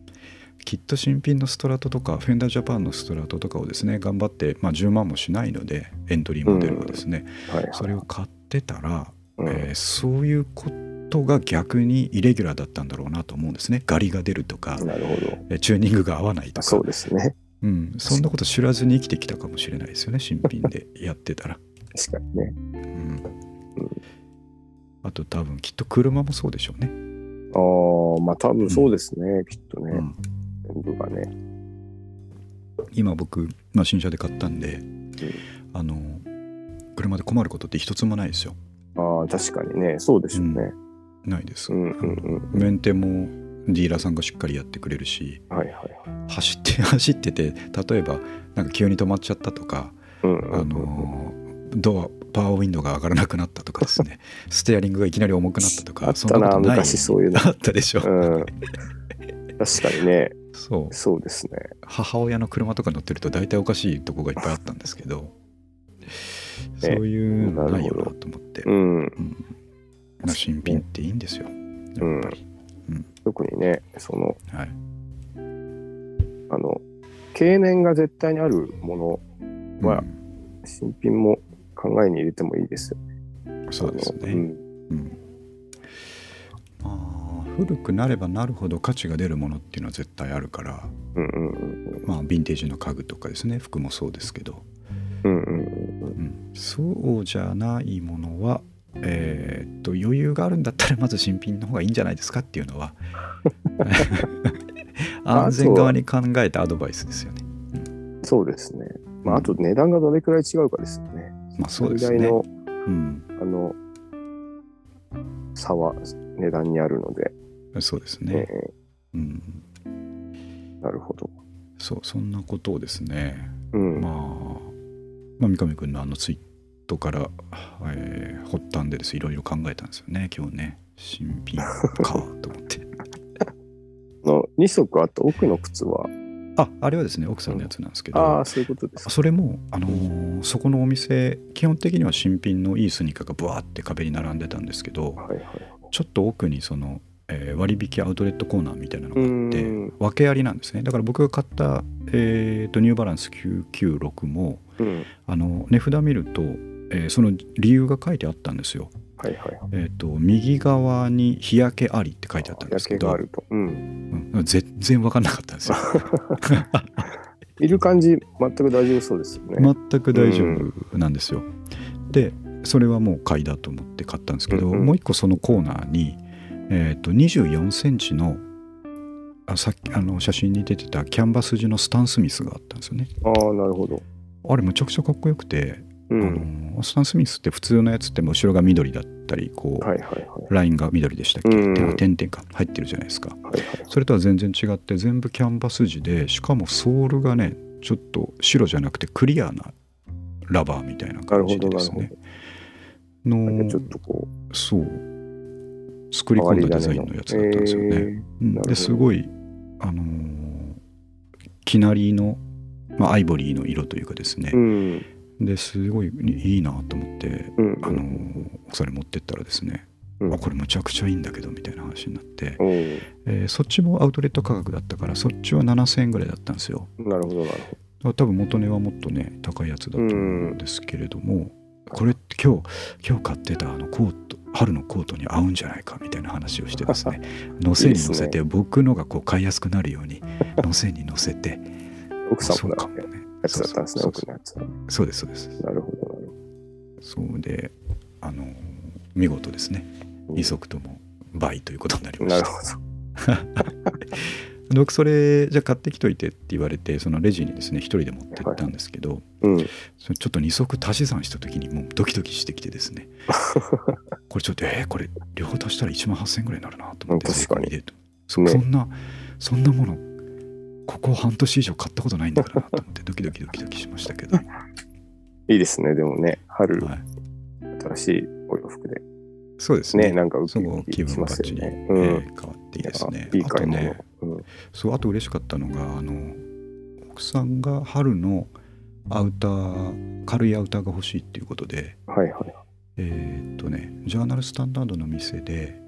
[SPEAKER 1] きっと新品のストラトとかフェンダージャパンのストラトとかをですね頑張って、まあ、10万もしないのでエントリーモデルはですね、
[SPEAKER 2] はいはい。
[SPEAKER 1] それを買ってたら、
[SPEAKER 2] うん
[SPEAKER 1] えーそういうことが逆にイレギュラーだったんだろうなと思うんですねガリが出るとか、
[SPEAKER 2] なるほど。
[SPEAKER 1] えーチューニングが合わないとか
[SPEAKER 2] そうですね。
[SPEAKER 1] うん、そんなこと知らずに生きてきたかもしれないですよね新品で やってたら、
[SPEAKER 2] 確かにね。
[SPEAKER 1] うん、あと多分きっと車もそうでしょうね、
[SPEAKER 2] ああ、まあ多分そうですね、きっとね。
[SPEAKER 1] うん
[SPEAKER 2] がね。
[SPEAKER 1] 今僕、まあ、新車で買ったんで、あの車で困ることって一つもないですよ
[SPEAKER 2] ああ、確かにね。そうでしょうね。
[SPEAKER 1] ないです、
[SPEAKER 2] うんうんうん。
[SPEAKER 1] メンテもディーラーさんがしっかりやってくれるし
[SPEAKER 2] はいはいはい。
[SPEAKER 1] 走って 走ってて例えばなんか急に止まっちゃったとか、
[SPEAKER 2] うんうんうん
[SPEAKER 1] あのドアパワーウィンドウが上がらなくなったとかですね ステアリングがいきなり重くなったとかそんなことない
[SPEAKER 2] 昔そういうの
[SPEAKER 1] あったでしょ、
[SPEAKER 2] うん。確かにね。
[SPEAKER 1] そう。
[SPEAKER 2] そうですね。
[SPEAKER 1] 母親の車とか乗ってると大体おかしいとこがいっぱいあったんですけど、そういうのないよなと思って、
[SPEAKER 2] うん。
[SPEAKER 1] うん。まあ新品っていいんですよ。やっぱり、
[SPEAKER 2] 特にね、その、
[SPEAKER 1] はい。
[SPEAKER 2] あの、経年が絶対にあるものは
[SPEAKER 1] うん。
[SPEAKER 2] 新品も考えに入れてもいいですよ。
[SPEAKER 1] そうですね、
[SPEAKER 2] うん
[SPEAKER 1] 古くなればなるほど価値が出るものっていうのは絶対あるから
[SPEAKER 2] うんうんうん
[SPEAKER 1] まあヴィンテージの家具とかですね服もそうですけど、
[SPEAKER 2] うんうんうん
[SPEAKER 1] うん、そうじゃないものはえーっと余裕があるんだったらまず新品の方がいいんじゃないですかっていうのは 安全側に考えたアドバイスですよね。
[SPEAKER 2] うん。そうですね。まあ、あと値段がどれくらい違うかですよね。
[SPEAKER 1] まあそうですね。うん、
[SPEAKER 2] あの、差は値段にあるので、
[SPEAKER 1] そうです
[SPEAKER 2] え
[SPEAKER 1] ね。うん、
[SPEAKER 2] ーなるほど。
[SPEAKER 1] そうそんなことをですね、
[SPEAKER 2] うん。
[SPEAKER 1] まあ、まあ、三上君のあのツイートから、えー発端でですいろいろ考えたんですよね今日ね新品かと思って
[SPEAKER 2] の2足あった奥の靴は、
[SPEAKER 1] ああれはですね奥さんのやつなんですけど、
[SPEAKER 2] ああ、そういうことですか。
[SPEAKER 1] それも、あのーそこのお店基本的には新品のいいスニーカーがブワーって壁に並んでたんですけど
[SPEAKER 2] はいはい。
[SPEAKER 1] ちょっと奥にその、えー割引アウトレットコーナーみたいなのがあって
[SPEAKER 2] うん
[SPEAKER 1] 訳ありなんですねだから僕が買った、えーとニューバランス996も
[SPEAKER 2] うん。
[SPEAKER 1] あの値札見ると、えーその理由が書いてあったんですよ。
[SPEAKER 2] はいはいはい。
[SPEAKER 1] えー、と右側に日焼けありって書いてあったんですけど。
[SPEAKER 2] うん。
[SPEAKER 1] うん全然分かんなかったんですよ。
[SPEAKER 2] いる感じ、全く大丈夫そうですよね。
[SPEAKER 1] 全く大丈夫なんですよ。でそれはもう買いだと思って買ったんですけど、
[SPEAKER 2] うんうん
[SPEAKER 1] もう一個そのコーナーに、えー、と24センチのあさっきあの写真に出てたキャンバス地のスタン・スミスがあったんですよね。
[SPEAKER 2] ああ、なるほど。
[SPEAKER 1] あれむちゃくちゃかっこよくて、
[SPEAKER 2] う
[SPEAKER 1] あ
[SPEAKER 2] ん。
[SPEAKER 1] のスタン・スミスって普通のやつっても後ろが緑だったたりこう、
[SPEAKER 2] はいはいはい。
[SPEAKER 1] ラインが緑でしたっけ、
[SPEAKER 2] うん
[SPEAKER 1] 点点々が入ってるじゃないですか
[SPEAKER 2] はいはい。
[SPEAKER 1] それとは全然違って全部キャンバス地でしかもソールがねちょっと白じゃなくてクリアなラバーみたいな感じでですね
[SPEAKER 2] ど。
[SPEAKER 1] の
[SPEAKER 2] ちょっとこ
[SPEAKER 1] そう作り込んだデザインのやつだったんですよね、
[SPEAKER 2] えー。
[SPEAKER 1] ですごいあのーきなりの、まあ、アイボリーの色というかですね。
[SPEAKER 2] う、ん。
[SPEAKER 1] ですごいいいなと思って、
[SPEAKER 2] うん。
[SPEAKER 1] あのーそれ持ってったらですね、
[SPEAKER 2] うん。
[SPEAKER 1] あこれむちゃくちゃいいんだけどみたいな話になって、
[SPEAKER 2] お
[SPEAKER 1] えーそっちもアウトレット価格だったからそっちは7000円ぐらいだったんですよ。
[SPEAKER 2] おなるほどなるほ
[SPEAKER 1] だから多分元値はもっとね高いやつだと思うんですけれども、これって今日今日買ってたあのコート春のコートに合うんじゃないかみたいな話をして ですね。乗せに乗せて僕のがこう買いやすくなるように乗せに乗せて。
[SPEAKER 2] ど。奥さんもな
[SPEAKER 1] そうか。もね
[SPEAKER 2] やつだったんですね、
[SPEAKER 1] そう
[SPEAKER 2] 奥のやつは。
[SPEAKER 1] そうですそうです。
[SPEAKER 2] なるほどなる
[SPEAKER 1] そうであの見事ですね。
[SPEAKER 2] ほど。
[SPEAKER 1] 利息とも倍ということになりまし
[SPEAKER 2] なる
[SPEAKER 1] た
[SPEAKER 2] ほど。
[SPEAKER 1] 僕それじゃあ買ってきといてって言われてそのレジにですね一人で持ってったんですけど、
[SPEAKER 2] うん。
[SPEAKER 1] ちょっと二足足し算した時にもうドキドキしてきてですね これちょっとえー、これ両方足したら1万8000円ぐらいになるなと思って
[SPEAKER 2] うん確かに
[SPEAKER 1] そ
[SPEAKER 2] ね
[SPEAKER 1] そんなそんなものここ半年以上買ったことないんだからなと思ってドキドキドキドキしましたけど、は い
[SPEAKER 2] いですね、でもね、春、
[SPEAKER 1] い、
[SPEAKER 2] 新しいお洋服で。
[SPEAKER 1] そうですね
[SPEAKER 2] ね、なんかウキウキしますよね。
[SPEAKER 1] え
[SPEAKER 2] うん。
[SPEAKER 1] ー変わっていいですね
[SPEAKER 2] いい買い物。
[SPEAKER 1] ね
[SPEAKER 2] うん
[SPEAKER 1] そうあと嬉しかったのがあの奥さんが春のアウター軽いアウターが欲しいっていうことで
[SPEAKER 2] はいはい。
[SPEAKER 1] えーっとねジャーナルスタンダードの店で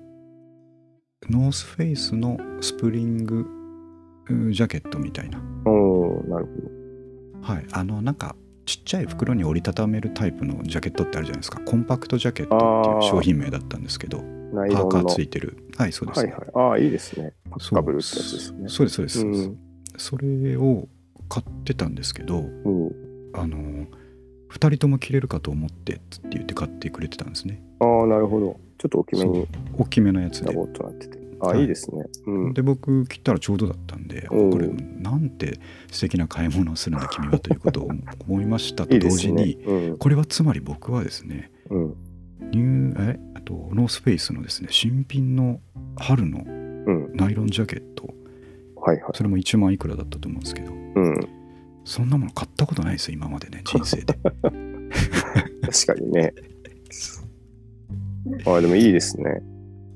[SPEAKER 1] ノースフェイスのスプリングうジャケットみたいな。
[SPEAKER 2] おーなるほ
[SPEAKER 1] はい。あのなんかちっちゃい袋に折りたためるタイプのジャケットってあるじゃないですか。コンパクトジャケットっていう商品名だったんですけど
[SPEAKER 2] ど。ナイロンの。
[SPEAKER 1] パーカーついてるはいそうです、
[SPEAKER 2] はいはい。ああ、いいですね。パッカブルってやつですね。
[SPEAKER 1] そうですそうです、
[SPEAKER 2] うん。
[SPEAKER 1] それを買ってたんですけど
[SPEAKER 2] うん。
[SPEAKER 1] あの2人とも着れるかと思ってっつって言って買ってくれてたんですね
[SPEAKER 2] ああ、なるほど。ちょっと大きめに
[SPEAKER 1] 大きめのやつで
[SPEAKER 2] ダボっとなってて。ああ、
[SPEAKER 1] はい
[SPEAKER 2] いいですね。うん。
[SPEAKER 1] で僕切ったらちょうどだったんで、これなんて素敵な買い物をするんだ君はということを思いました
[SPEAKER 2] い
[SPEAKER 1] と同時
[SPEAKER 2] いですね
[SPEAKER 1] に。
[SPEAKER 2] うん。
[SPEAKER 1] これはつまり僕はですね
[SPEAKER 2] うん。
[SPEAKER 1] ニューえあとノースフェイスのですね新品の春の
[SPEAKER 2] うん。
[SPEAKER 1] ナイロンジャケット
[SPEAKER 2] はいはい。
[SPEAKER 1] それも1万いくらだったと思うんですけど
[SPEAKER 2] うん。
[SPEAKER 1] そんなもの買ったことないですよ今までね人生で
[SPEAKER 2] 確かにね。ああ、でもいいですね。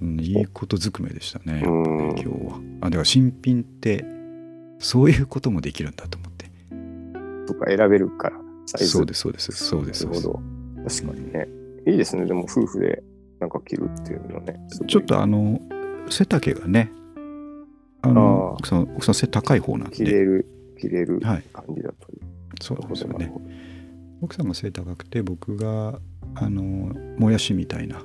[SPEAKER 1] うんいいことずくめでしたねね今日はあだから新品ってそういうこともできるんだと思って
[SPEAKER 2] とか選べるから。
[SPEAKER 1] そうですそうですそうです
[SPEAKER 2] なるほど。確かにね。いいですね。でも夫婦でなんか着るっていうのね。すごい
[SPEAKER 1] ちょっとあの背丈がねあの
[SPEAKER 2] あー
[SPEAKER 1] 奥さん奥さん背高い方なんで
[SPEAKER 2] 着れる、着れる
[SPEAKER 1] はい
[SPEAKER 2] 感じだという。
[SPEAKER 1] そうなんですよね奥さんが背高くて僕があのもやしみたいな、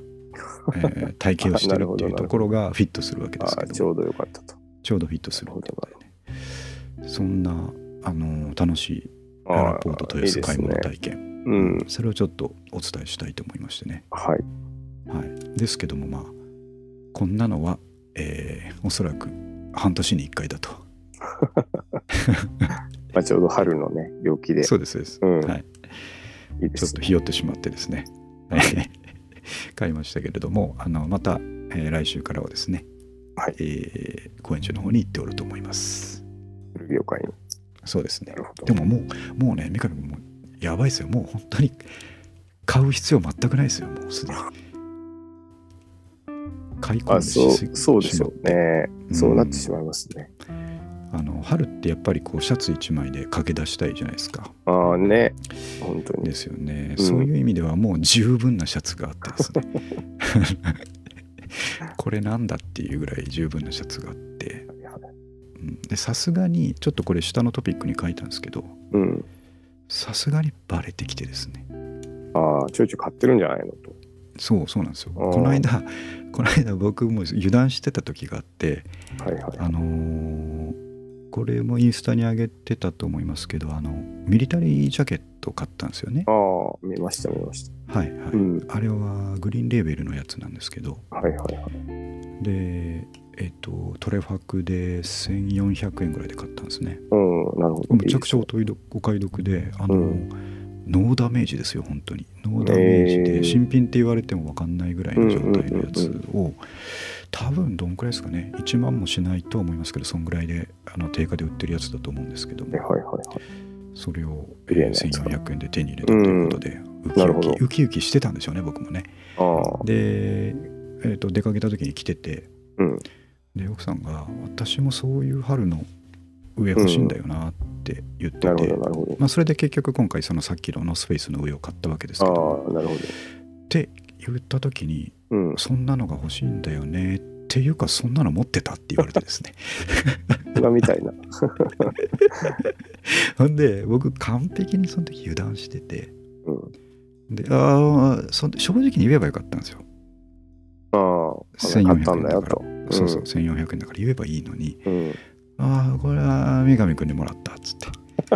[SPEAKER 1] えー 体型をして
[SPEAKER 2] な
[SPEAKER 1] るっていうところがフィットするわけです
[SPEAKER 2] ああ、
[SPEAKER 1] けど
[SPEAKER 2] ちょうどよかったと。
[SPEAKER 1] ちょうどフィットするってことでねそんなあの楽しいララポート豊洲買い物
[SPEAKER 2] いい
[SPEAKER 1] 体験。
[SPEAKER 2] うん。
[SPEAKER 1] それをちょっとお伝えしたいと思いましてね、
[SPEAKER 2] はい。
[SPEAKER 1] はい、ですけどもまあこんなのは、えーおそらく半年に1回だと
[SPEAKER 2] まあ、ちょうど春のね、陽気で。
[SPEAKER 1] そうですそうです、
[SPEAKER 2] うん
[SPEAKER 1] はい、
[SPEAKER 2] いいですね。
[SPEAKER 1] ちょっとひよってしまってですね 買いましたけれどもあのまた、えー来週からはですね、
[SPEAKER 2] はい
[SPEAKER 1] えー高円寺の方に行っておると思います
[SPEAKER 2] 古着を買いに。
[SPEAKER 1] そうですね。でももうもうね三上君もうやばいですよ。もう本当に買う必要全くないですよ。もうすでに。買い込ん
[SPEAKER 2] あ、
[SPEAKER 1] で
[SPEAKER 2] そう
[SPEAKER 1] し
[SPEAKER 2] そうでしょうね。
[SPEAKER 1] う。ん
[SPEAKER 2] そうなってしまいますね。
[SPEAKER 1] あの春ってやっぱりこうシャツ1枚で駆け出したいじゃないですか。
[SPEAKER 2] ああね、本当に。
[SPEAKER 1] ですよね、
[SPEAKER 2] うん。
[SPEAKER 1] そういう意味ではもう十分なシャツがあってですね。これなんだっていうぐらい十分なシャツがあって。さすがにちょっとこれ下のトピックに書いたんですけど。
[SPEAKER 2] うん。
[SPEAKER 1] さすがにバレてきてですね
[SPEAKER 2] ああ、ちょいちょい買ってるんじゃないのと。
[SPEAKER 1] そうそうなんですよこの間この間僕も油断してた時があって
[SPEAKER 2] はいはい。
[SPEAKER 1] あのーこれもインスタに上げてたと思いますけどあのミリタリージャケット買ったんですよね
[SPEAKER 2] ああ、見ました見ました。
[SPEAKER 1] はいはい、
[SPEAKER 2] うん。
[SPEAKER 1] あれはグリーンレーベルのやつなんですけど
[SPEAKER 2] はいはいはい。
[SPEAKER 1] でえっ、とトレファクで1400円ぐらいで買ったんですね。
[SPEAKER 2] うん、なるほど。
[SPEAKER 1] むちゃくちゃお買い得であの、
[SPEAKER 2] うん。
[SPEAKER 1] ノーダメージですよ本当に。ノーダメージで
[SPEAKER 2] えー
[SPEAKER 1] 新品って言われても分かんないぐらいの状態のやつ
[SPEAKER 2] うんうん
[SPEAKER 1] を多分どんくらいですかね。1万もしないと思いますけどそんぐらいであの定価で売ってるやつだと思うんですけども。
[SPEAKER 2] はいはいはいはい。
[SPEAKER 1] それを、えー
[SPEAKER 2] やつか
[SPEAKER 1] 1400円で手に入れたということで、ウキウ
[SPEAKER 2] なるほど。
[SPEAKER 1] キウキウキしてたんでしょうね僕もね。で、えー、と出かけた時に着てて
[SPEAKER 2] うん。
[SPEAKER 1] で奥さんが「私もそういう春の上欲しいんだよな」って言ってて。まあ、それで結局今回そのさっきのノースフェイスの上を買ったわけですけど
[SPEAKER 2] ああ、なるほど。
[SPEAKER 1] って言った時に
[SPEAKER 2] うん。
[SPEAKER 1] そんなのが欲しいんだよねっていうかそんなの持ってたって言われてですね
[SPEAKER 2] 今みたいな。
[SPEAKER 1] ほんで僕完璧にその時油断してて
[SPEAKER 2] うん。
[SPEAKER 1] でああ正直に言えばよかったんですよ
[SPEAKER 2] ああ、買
[SPEAKER 1] 1400
[SPEAKER 2] ったんだよと。
[SPEAKER 1] そうそう1400円だから言えばいいのに
[SPEAKER 2] うん。
[SPEAKER 1] ああこれは三上君にもらったっつって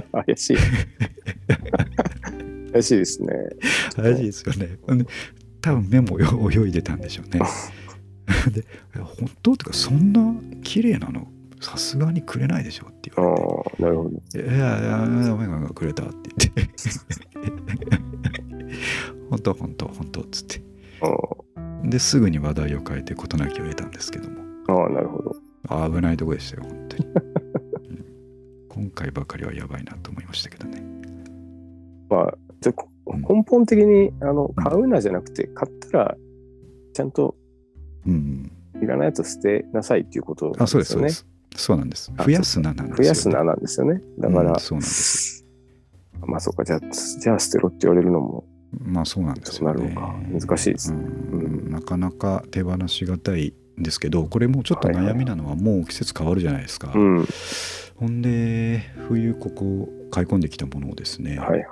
[SPEAKER 2] 怪しい。怪しいですね。
[SPEAKER 1] 怪しいですよね多分目も泳いでたんでしょうね でえ本当ってかそんな綺麗なのさすがにくれないでしょって
[SPEAKER 2] あ
[SPEAKER 1] 言われて
[SPEAKER 2] あ、なるほど。
[SPEAKER 1] いやいやいや、お前がくれたって言って。本当本当本当っつって。
[SPEAKER 2] あ
[SPEAKER 1] で、すぐに話題を変えて事なきを得たんですけども。
[SPEAKER 2] あ、ああなるほど。
[SPEAKER 1] あ危ないとこでしたよ、本当に。うん今回ばかりはやばいなと思いましたけどね。
[SPEAKER 2] まあ、ちょ
[SPEAKER 1] うん
[SPEAKER 2] 根本的にあの買うなじゃなくて、買ったらちゃんと
[SPEAKER 1] うん。
[SPEAKER 2] いらないやつ捨てなさいっていうことなん
[SPEAKER 1] あ、そうです、そう
[SPEAKER 2] よね
[SPEAKER 1] で。す。そうなんです。
[SPEAKER 2] あ
[SPEAKER 1] 増やすななんですよ、
[SPEAKER 2] 増やすななんですよね。だから、
[SPEAKER 1] うんそうなんです。
[SPEAKER 2] まあそうか、じゃあ、じゃあ捨てろって言われるのも、
[SPEAKER 1] まあそうなんですよね。
[SPEAKER 2] 難しいですね。
[SPEAKER 1] うん。
[SPEAKER 2] うん。
[SPEAKER 1] なかなか手放しがたいんですけど、これもうちょっと悩みなのはもう季節変わるじゃないですか。
[SPEAKER 2] うん、はい
[SPEAKER 1] ほんで冬ここ買い込んできたものをですね、
[SPEAKER 2] はい。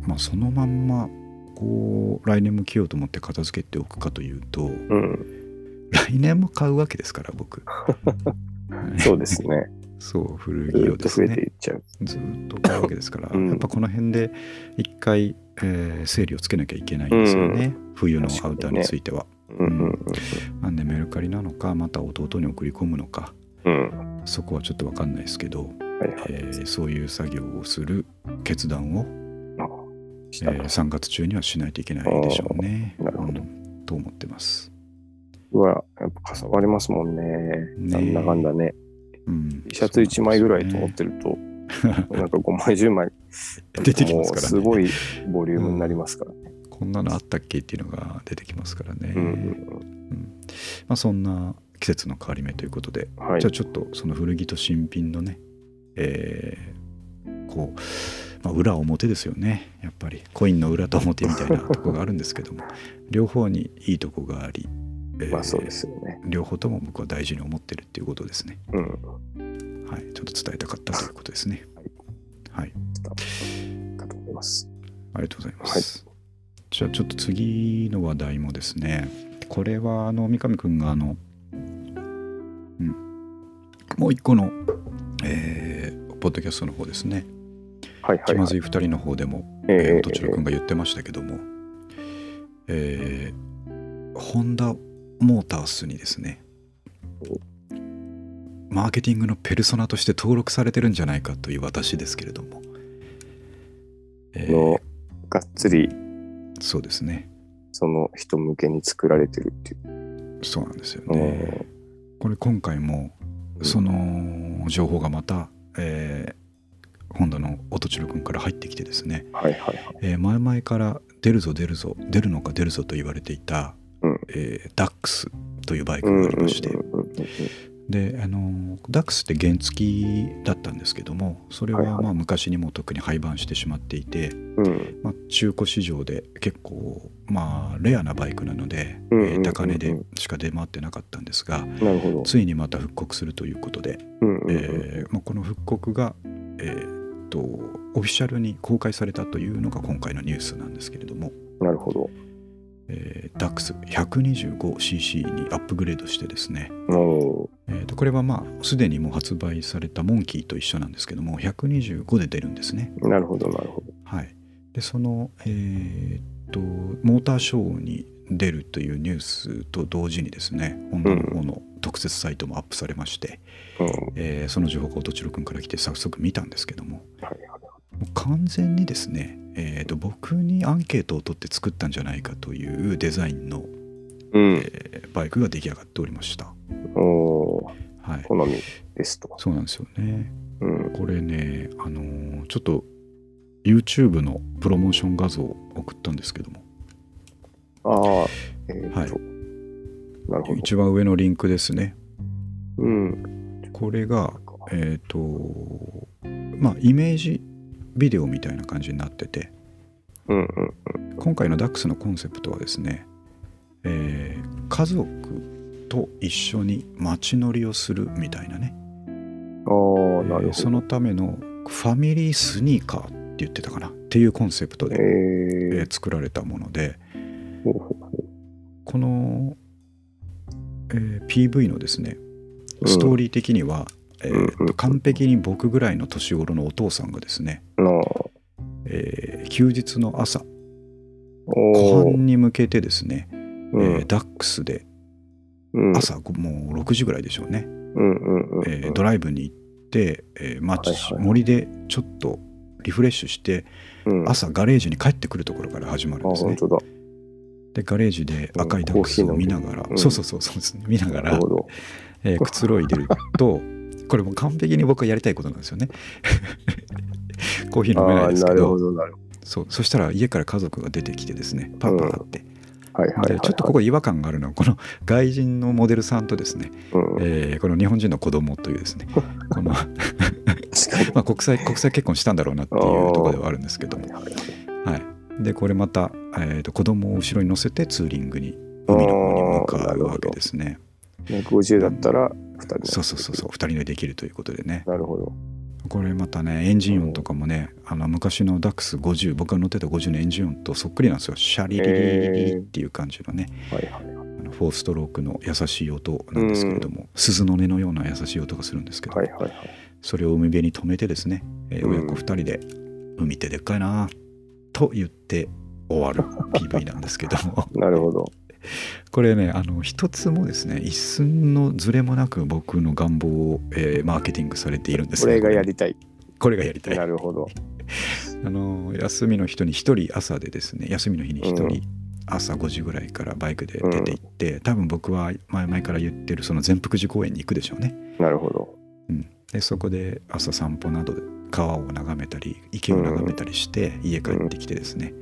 [SPEAKER 1] まあ、そのまんまこう来年も着ようと思って片付けておくかというと
[SPEAKER 2] うん、
[SPEAKER 1] 来年も買うわけですから僕。
[SPEAKER 2] そうですね。
[SPEAKER 1] そう古
[SPEAKER 2] ず
[SPEAKER 1] 着をですね。ずっと買うわけですから、
[SPEAKER 2] うん。
[SPEAKER 1] やっぱこの辺で一回、えー整理をつけなきゃいけないんですよね、冬のアウターについては、
[SPEAKER 2] うんうん
[SPEAKER 1] なんでメルカリなのかまた弟に送り込むのか
[SPEAKER 2] うん。うん。
[SPEAKER 1] そこはちょっと分かんないですけど、
[SPEAKER 2] はいはい。
[SPEAKER 1] えーそういう作業をする決断をえー3月中にはしないといけないでしょうね。
[SPEAKER 2] なるほど
[SPEAKER 1] うんと思ってます。
[SPEAKER 2] は、やっぱかさばりますもんね。
[SPEAKER 1] ね
[SPEAKER 2] なんだかんだね。
[SPEAKER 1] うん、
[SPEAKER 2] T シャツ1枚ぐらいと思っ
[SPEAKER 1] る。
[SPEAKER 2] てると、なんか5枚、10枚、
[SPEAKER 1] 出てきますからね。
[SPEAKER 2] すごいボリュームになりますからね。
[SPEAKER 1] こんなのあったっけっていうのが出てきますからね。
[SPEAKER 2] うんうん
[SPEAKER 1] うんまあ、そんな季節の変わり目ということで、
[SPEAKER 2] うん。はい
[SPEAKER 1] じゃあ。ちょっとその古着と新品のね、えーこう、まあ、裏表ですよねやっぱりコインの裏と表みたいなとこがあるんですけども 両方にいいとこがあり、えー
[SPEAKER 2] まあそうですよね。
[SPEAKER 1] 両方とも僕は大事に思ってるっていうことですね。
[SPEAKER 2] うん。
[SPEAKER 1] はい、ちょっと伝えたかったということですね。はい、
[SPEAKER 2] かと思います。
[SPEAKER 1] ありがとうございます。じゃあちょっと次の話題もですね、これはあの三上くんがあの、うん、もう一個の、えーポッドキャストの方ですね、
[SPEAKER 2] はいはい、はい。
[SPEAKER 1] 気まずい二人の方でも、
[SPEAKER 2] え
[SPEAKER 1] えー、
[SPEAKER 2] え
[SPEAKER 1] 音千代くんが言ってましたけども、えーホンダモータースにですね、マーケティングのペルソナとして登録されてるんじゃないかという私ですけれども、えー
[SPEAKER 2] のがっつり
[SPEAKER 1] そうですね。
[SPEAKER 2] その人向けに作られてるっていう。
[SPEAKER 1] そうなんですよ
[SPEAKER 2] う
[SPEAKER 1] ね
[SPEAKER 2] ん。
[SPEAKER 1] これ今回もその情報がまた、えーホンダの音千代くんから入ってきてですね、
[SPEAKER 2] はいはいはい。
[SPEAKER 1] えー前々から出るぞ出るぞ出るのか出るぞと言われていた、
[SPEAKER 2] うん。
[SPEAKER 1] えーダックスというバイク
[SPEAKER 2] うん
[SPEAKER 1] がありまして、
[SPEAKER 2] うんうんうん
[SPEAKER 1] であのダックスって原付きだったんですけどもそれ
[SPEAKER 2] はいはい。
[SPEAKER 1] はまあ昔にも特に廃盤してしまっていて、
[SPEAKER 2] うん。
[SPEAKER 1] まあ、中古市場で結構まあレアなバイクなので、
[SPEAKER 2] うんうんうんうん
[SPEAKER 1] えー高値でしか出回ってなかったんですが。ついにまた復刻するということで、
[SPEAKER 2] うんうんうん。
[SPEAKER 1] えーまあ、この復刻が、えーっとオフィシャルに公開されたというのが今回のニュースなんですけれども、
[SPEAKER 2] なるほど。
[SPEAKER 1] えー、DAX125cc にアップグレードしてですね、
[SPEAKER 2] お
[SPEAKER 1] えーとこれはまあすでにもう発売されたモンキーと一緒なんですけども125で出るんですね。
[SPEAKER 2] ーなるほど、なるほど。
[SPEAKER 1] はい、でその、えーっとモーターショーに出るというニュースと同時にですねホンダの方の特設サイトもアップされまして、
[SPEAKER 2] うん。
[SPEAKER 1] えーその情報が音千代くんから来て早速見たんですけども
[SPEAKER 2] はいはい。
[SPEAKER 1] もう完全にですねえー、と僕にアンケートを取って作ったんじゃないかというデザインの、
[SPEAKER 2] うん。
[SPEAKER 1] えーバイクが出来上がっておりました。
[SPEAKER 2] おー
[SPEAKER 1] はい、
[SPEAKER 2] 好みですと。
[SPEAKER 1] そうなんですよね。
[SPEAKER 2] うん。
[SPEAKER 1] これね、あのーちょっと YouTube のプロモーション画像を送ったんですけども、
[SPEAKER 2] ああ、えっ、
[SPEAKER 1] はい
[SPEAKER 2] と、なるほど。
[SPEAKER 1] 一番上のリンクですね。
[SPEAKER 2] うん。
[SPEAKER 1] これが、えっ、と、まあ、イメージビデオみたいな感じになってて、
[SPEAKER 2] うんうん
[SPEAKER 1] 今回の DAX のコンセプトはですね、えー家族と一緒に街乗りをするみたいなね、
[SPEAKER 2] ああ、なるほど。
[SPEAKER 1] えーそのためのファミリースニーカーって言ってたかな。っていうコンセプト
[SPEAKER 2] え
[SPEAKER 1] で、え
[SPEAKER 2] ー。
[SPEAKER 1] ー作られたもので。この、えー PV のですね
[SPEAKER 2] うん。
[SPEAKER 1] ストーリー的には、えーと完璧に僕ぐらいの年頃のお父さんがですね、えー休日の朝
[SPEAKER 2] おー。
[SPEAKER 1] 後半に向けてですね、
[SPEAKER 2] うん。
[SPEAKER 1] えーダックスで
[SPEAKER 2] うん。
[SPEAKER 1] 朝もう6時ぐらいでしょうね、えードライブに行って、えー街
[SPEAKER 2] はいはい
[SPEAKER 1] 森でちょっとリフレッシュして
[SPEAKER 2] うん。
[SPEAKER 1] 朝ガレージに帰ってくるところから始まるん
[SPEAKER 2] あ
[SPEAKER 1] ですね。でガレージで赤いダックスを見ながら、
[SPEAKER 2] うん。
[SPEAKER 1] そうそうそうそうですね見ながら。えーくつろいでるとこれもう完璧に僕がやりたいことなんですよね。コーヒー飲めないですけど。そう。そしたら家から家族が出てきてですねパパって、
[SPEAKER 2] ど。はいはいはい、はい。
[SPEAKER 1] でちょっとここ違和感があるのはこの 外人のモデルさんとですね、
[SPEAKER 2] うん、
[SPEAKER 1] えーこの日本人の子供というですね この、ま。あ、国際国際結婚したんだろうなっていうところではあるんですけども。はいでこれまた、えー、と子供を後ろに乗せてツーリングに海の方に向かうわけですね。
[SPEAKER 2] 150だったら2人
[SPEAKER 1] そうそうそうそう。2人乗りできるということでね。
[SPEAKER 2] なるほど。
[SPEAKER 1] これまたねエンジン音とかもねあの昔の DAX50 僕が乗ってた50のエンジン音とそっくりなんですよ。シャリリリリリっていう感じのね。
[SPEAKER 2] はいはいはい。
[SPEAKER 1] あの4ストロークの優しい音なんですけれども、鈴の音のような優しい音がするんですけど、
[SPEAKER 2] はいはいはい。
[SPEAKER 1] それを海辺に止めてですね、えー
[SPEAKER 2] うん。
[SPEAKER 1] 親子2人で「海ってでっかいな」と言って終わる PV なんですけども。
[SPEAKER 2] なるほど。
[SPEAKER 1] これねあの一つもですね一寸のズレもなく僕の願望を、えーマーケティングされているんです
[SPEAKER 2] これがや
[SPEAKER 1] り
[SPEAKER 2] りたい。
[SPEAKER 1] これがやりたい。
[SPEAKER 2] なるほど。
[SPEAKER 1] あの休みの人に1人朝でですね休みの日に1人、
[SPEAKER 2] うん。
[SPEAKER 1] 朝5時ぐらいからバイクで出て行って、多分僕は前々から言ってるその全福寺公園に行くでしょうね、
[SPEAKER 2] なるほど。
[SPEAKER 1] うん、でそこで朝散歩などで川を眺めたり池を眺めたりして家帰ってきてですね、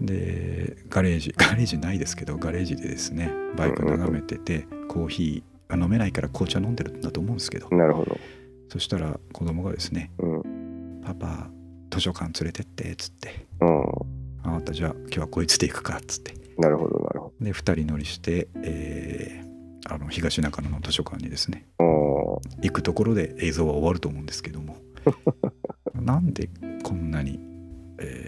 [SPEAKER 1] でガレージガレージないですけどガレージでですねバイク眺めててコーヒーあ飲めないから紅茶飲んでるんだと思うんですけど
[SPEAKER 2] なるほど。
[SPEAKER 1] そしたら子供がですね
[SPEAKER 2] うん。
[SPEAKER 1] 「パパ図書館連れてって」っつって
[SPEAKER 2] うん。
[SPEAKER 1] 「あなたじゃあ今日はこいつで行くか」っつって
[SPEAKER 2] なるほど、なるほ
[SPEAKER 1] で2人乗りして、えーあの東中野の図書館にですね
[SPEAKER 2] ど。
[SPEAKER 1] 行くところで映像は終わると思うんですけども なんでこんなに、えー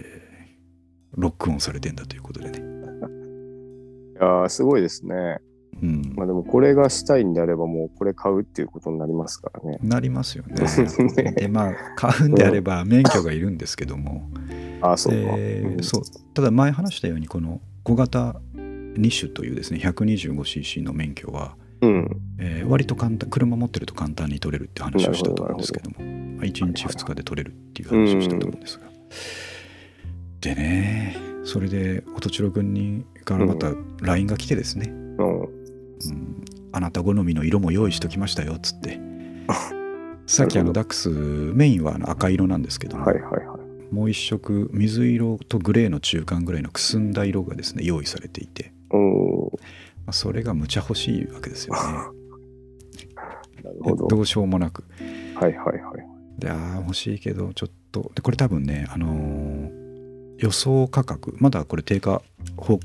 [SPEAKER 1] ロックオンされてんだということでね、
[SPEAKER 2] うん。いやーすごいですね。
[SPEAKER 1] うん
[SPEAKER 2] まあでもこれがしたいんであればもうこれ買うっていうことになりますからね。
[SPEAKER 1] なりますよね。
[SPEAKER 2] ね
[SPEAKER 1] でまあ買うんであれば免許がいるんですけども、
[SPEAKER 2] ああ、そうか。
[SPEAKER 1] で
[SPEAKER 2] うん
[SPEAKER 1] そうただ前話したようにこの小型2種というですね 125cc の免許は、
[SPEAKER 2] うん。
[SPEAKER 1] えー割と簡単車持ってると簡単に取れるって話をしたと思うんですけどもまあ1日2日で取れるっていう話をしたと思うんですが、でねそれで音千代君にからまた LINE が来てですね、
[SPEAKER 2] うん。
[SPEAKER 1] うんあなた好みの色も用意しときましたよっつってさっきあのダックスメインはあの赤色なんですけども、
[SPEAKER 2] はいはいはい。
[SPEAKER 1] もう一色水色とグレーの中間ぐらいのくすんだ色がですね用意されていて、
[SPEAKER 2] うん。
[SPEAKER 1] まあ、それがむちゃ欲しいわけですよね
[SPEAKER 2] なるほど。
[SPEAKER 1] どうしようもなく
[SPEAKER 2] はいはいはい。
[SPEAKER 1] であー欲しいけどちょっとでこれ多分ねあのー予想価格まだこれ定価発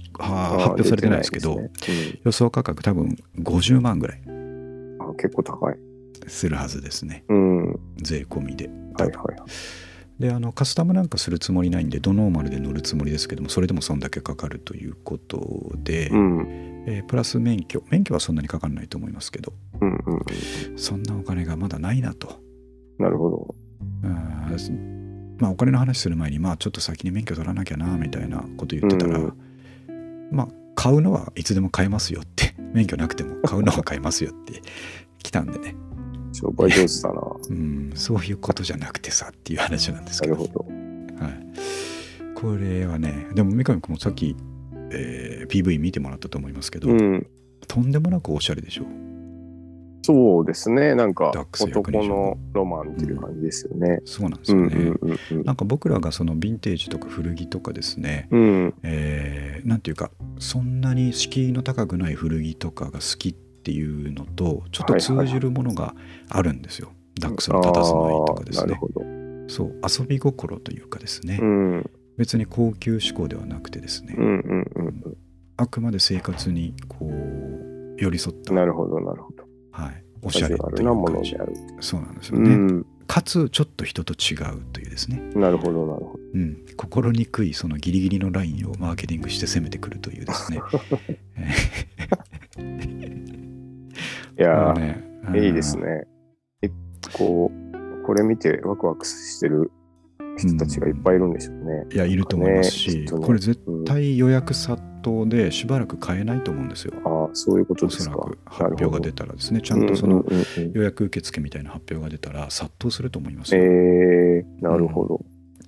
[SPEAKER 1] 表されてないですけど
[SPEAKER 2] 出てないですね
[SPEAKER 1] 予想価格多分50万ぐらい
[SPEAKER 2] うんあ結構高い。
[SPEAKER 1] するはずですね
[SPEAKER 2] うん。はい
[SPEAKER 1] 税込みで
[SPEAKER 2] はい。
[SPEAKER 1] であのカスタムなんかするつもりないんでドノーマルで乗るつもりですけどもそれでもそんだけかかるということで、
[SPEAKER 2] うん。
[SPEAKER 1] えープラス免許免許はそんなにかかんないと思いますけど
[SPEAKER 2] うんうんうん。
[SPEAKER 1] そんなお金がまだないなと
[SPEAKER 2] なるほど。
[SPEAKER 1] まあお金の話する前にまあちょっと先に免許取らなきゃなみたいなこと言ってたら、
[SPEAKER 2] うん。
[SPEAKER 1] まあ買うのはいつでも買えますよって。免許なくても買うのは買えますよって来たんでね、
[SPEAKER 2] 商売上手だな。
[SPEAKER 1] うん、そういうことじゃなくてさっていう話なんですけど。
[SPEAKER 2] なるほど。
[SPEAKER 1] はい、これはねでも三上君もさっき、えー PV 見てもらったと思いますけど、
[SPEAKER 2] うん。
[SPEAKER 1] とんでもなくおしゃれでしょ
[SPEAKER 2] そうですね。なんか男のロマンっていう感じですよね。
[SPEAKER 1] そうなんです
[SPEAKER 2] うん
[SPEAKER 1] よね、
[SPEAKER 2] うんうん
[SPEAKER 1] なんか僕らがそのヴィンテージとか古着とかですね、
[SPEAKER 2] うん。うん。
[SPEAKER 1] えーなんていうかそんなに敷居の高くない古着とかが好きっていうのとちょっと通じるものがあるんですよ、ダックスの佇まいとかですね。そう遊び心というかですね、
[SPEAKER 2] うん。うん
[SPEAKER 1] 別に高級志向ではなくてですね、
[SPEAKER 2] うんうん
[SPEAKER 1] あくまで生活にこう寄り添った
[SPEAKER 2] うん。なるほど、なるほど。
[SPEAKER 1] はい、おしゃれ
[SPEAKER 2] なものである。
[SPEAKER 1] そうなんですよね、
[SPEAKER 2] うん。
[SPEAKER 1] かつちょっと人と違うというですね、
[SPEAKER 2] なるほど、なるほど。
[SPEAKER 1] うん、心にくいそのギリギリのラインをマーケティングして攻めてくるというですね
[SPEAKER 2] いやー、
[SPEAKER 1] ね
[SPEAKER 2] いいですね。結構、これ見てワクワクしてる人たちがいっぱいいるんでしょうね。
[SPEAKER 1] いやいると思いますし、
[SPEAKER 2] ね
[SPEAKER 1] これ絶
[SPEAKER 2] うん
[SPEAKER 1] 対予約殺到でしばらく買えないと思うんですよ。
[SPEAKER 2] ああ、そういうこと
[SPEAKER 1] お
[SPEAKER 2] ですか。
[SPEAKER 1] そらく発表が出たらですね。ちゃんとその
[SPEAKER 2] うんうんうんうん。
[SPEAKER 1] 予約受付みたいな発表が出たら殺到すると思います
[SPEAKER 2] え
[SPEAKER 1] よ、
[SPEAKER 2] ー、なるほど。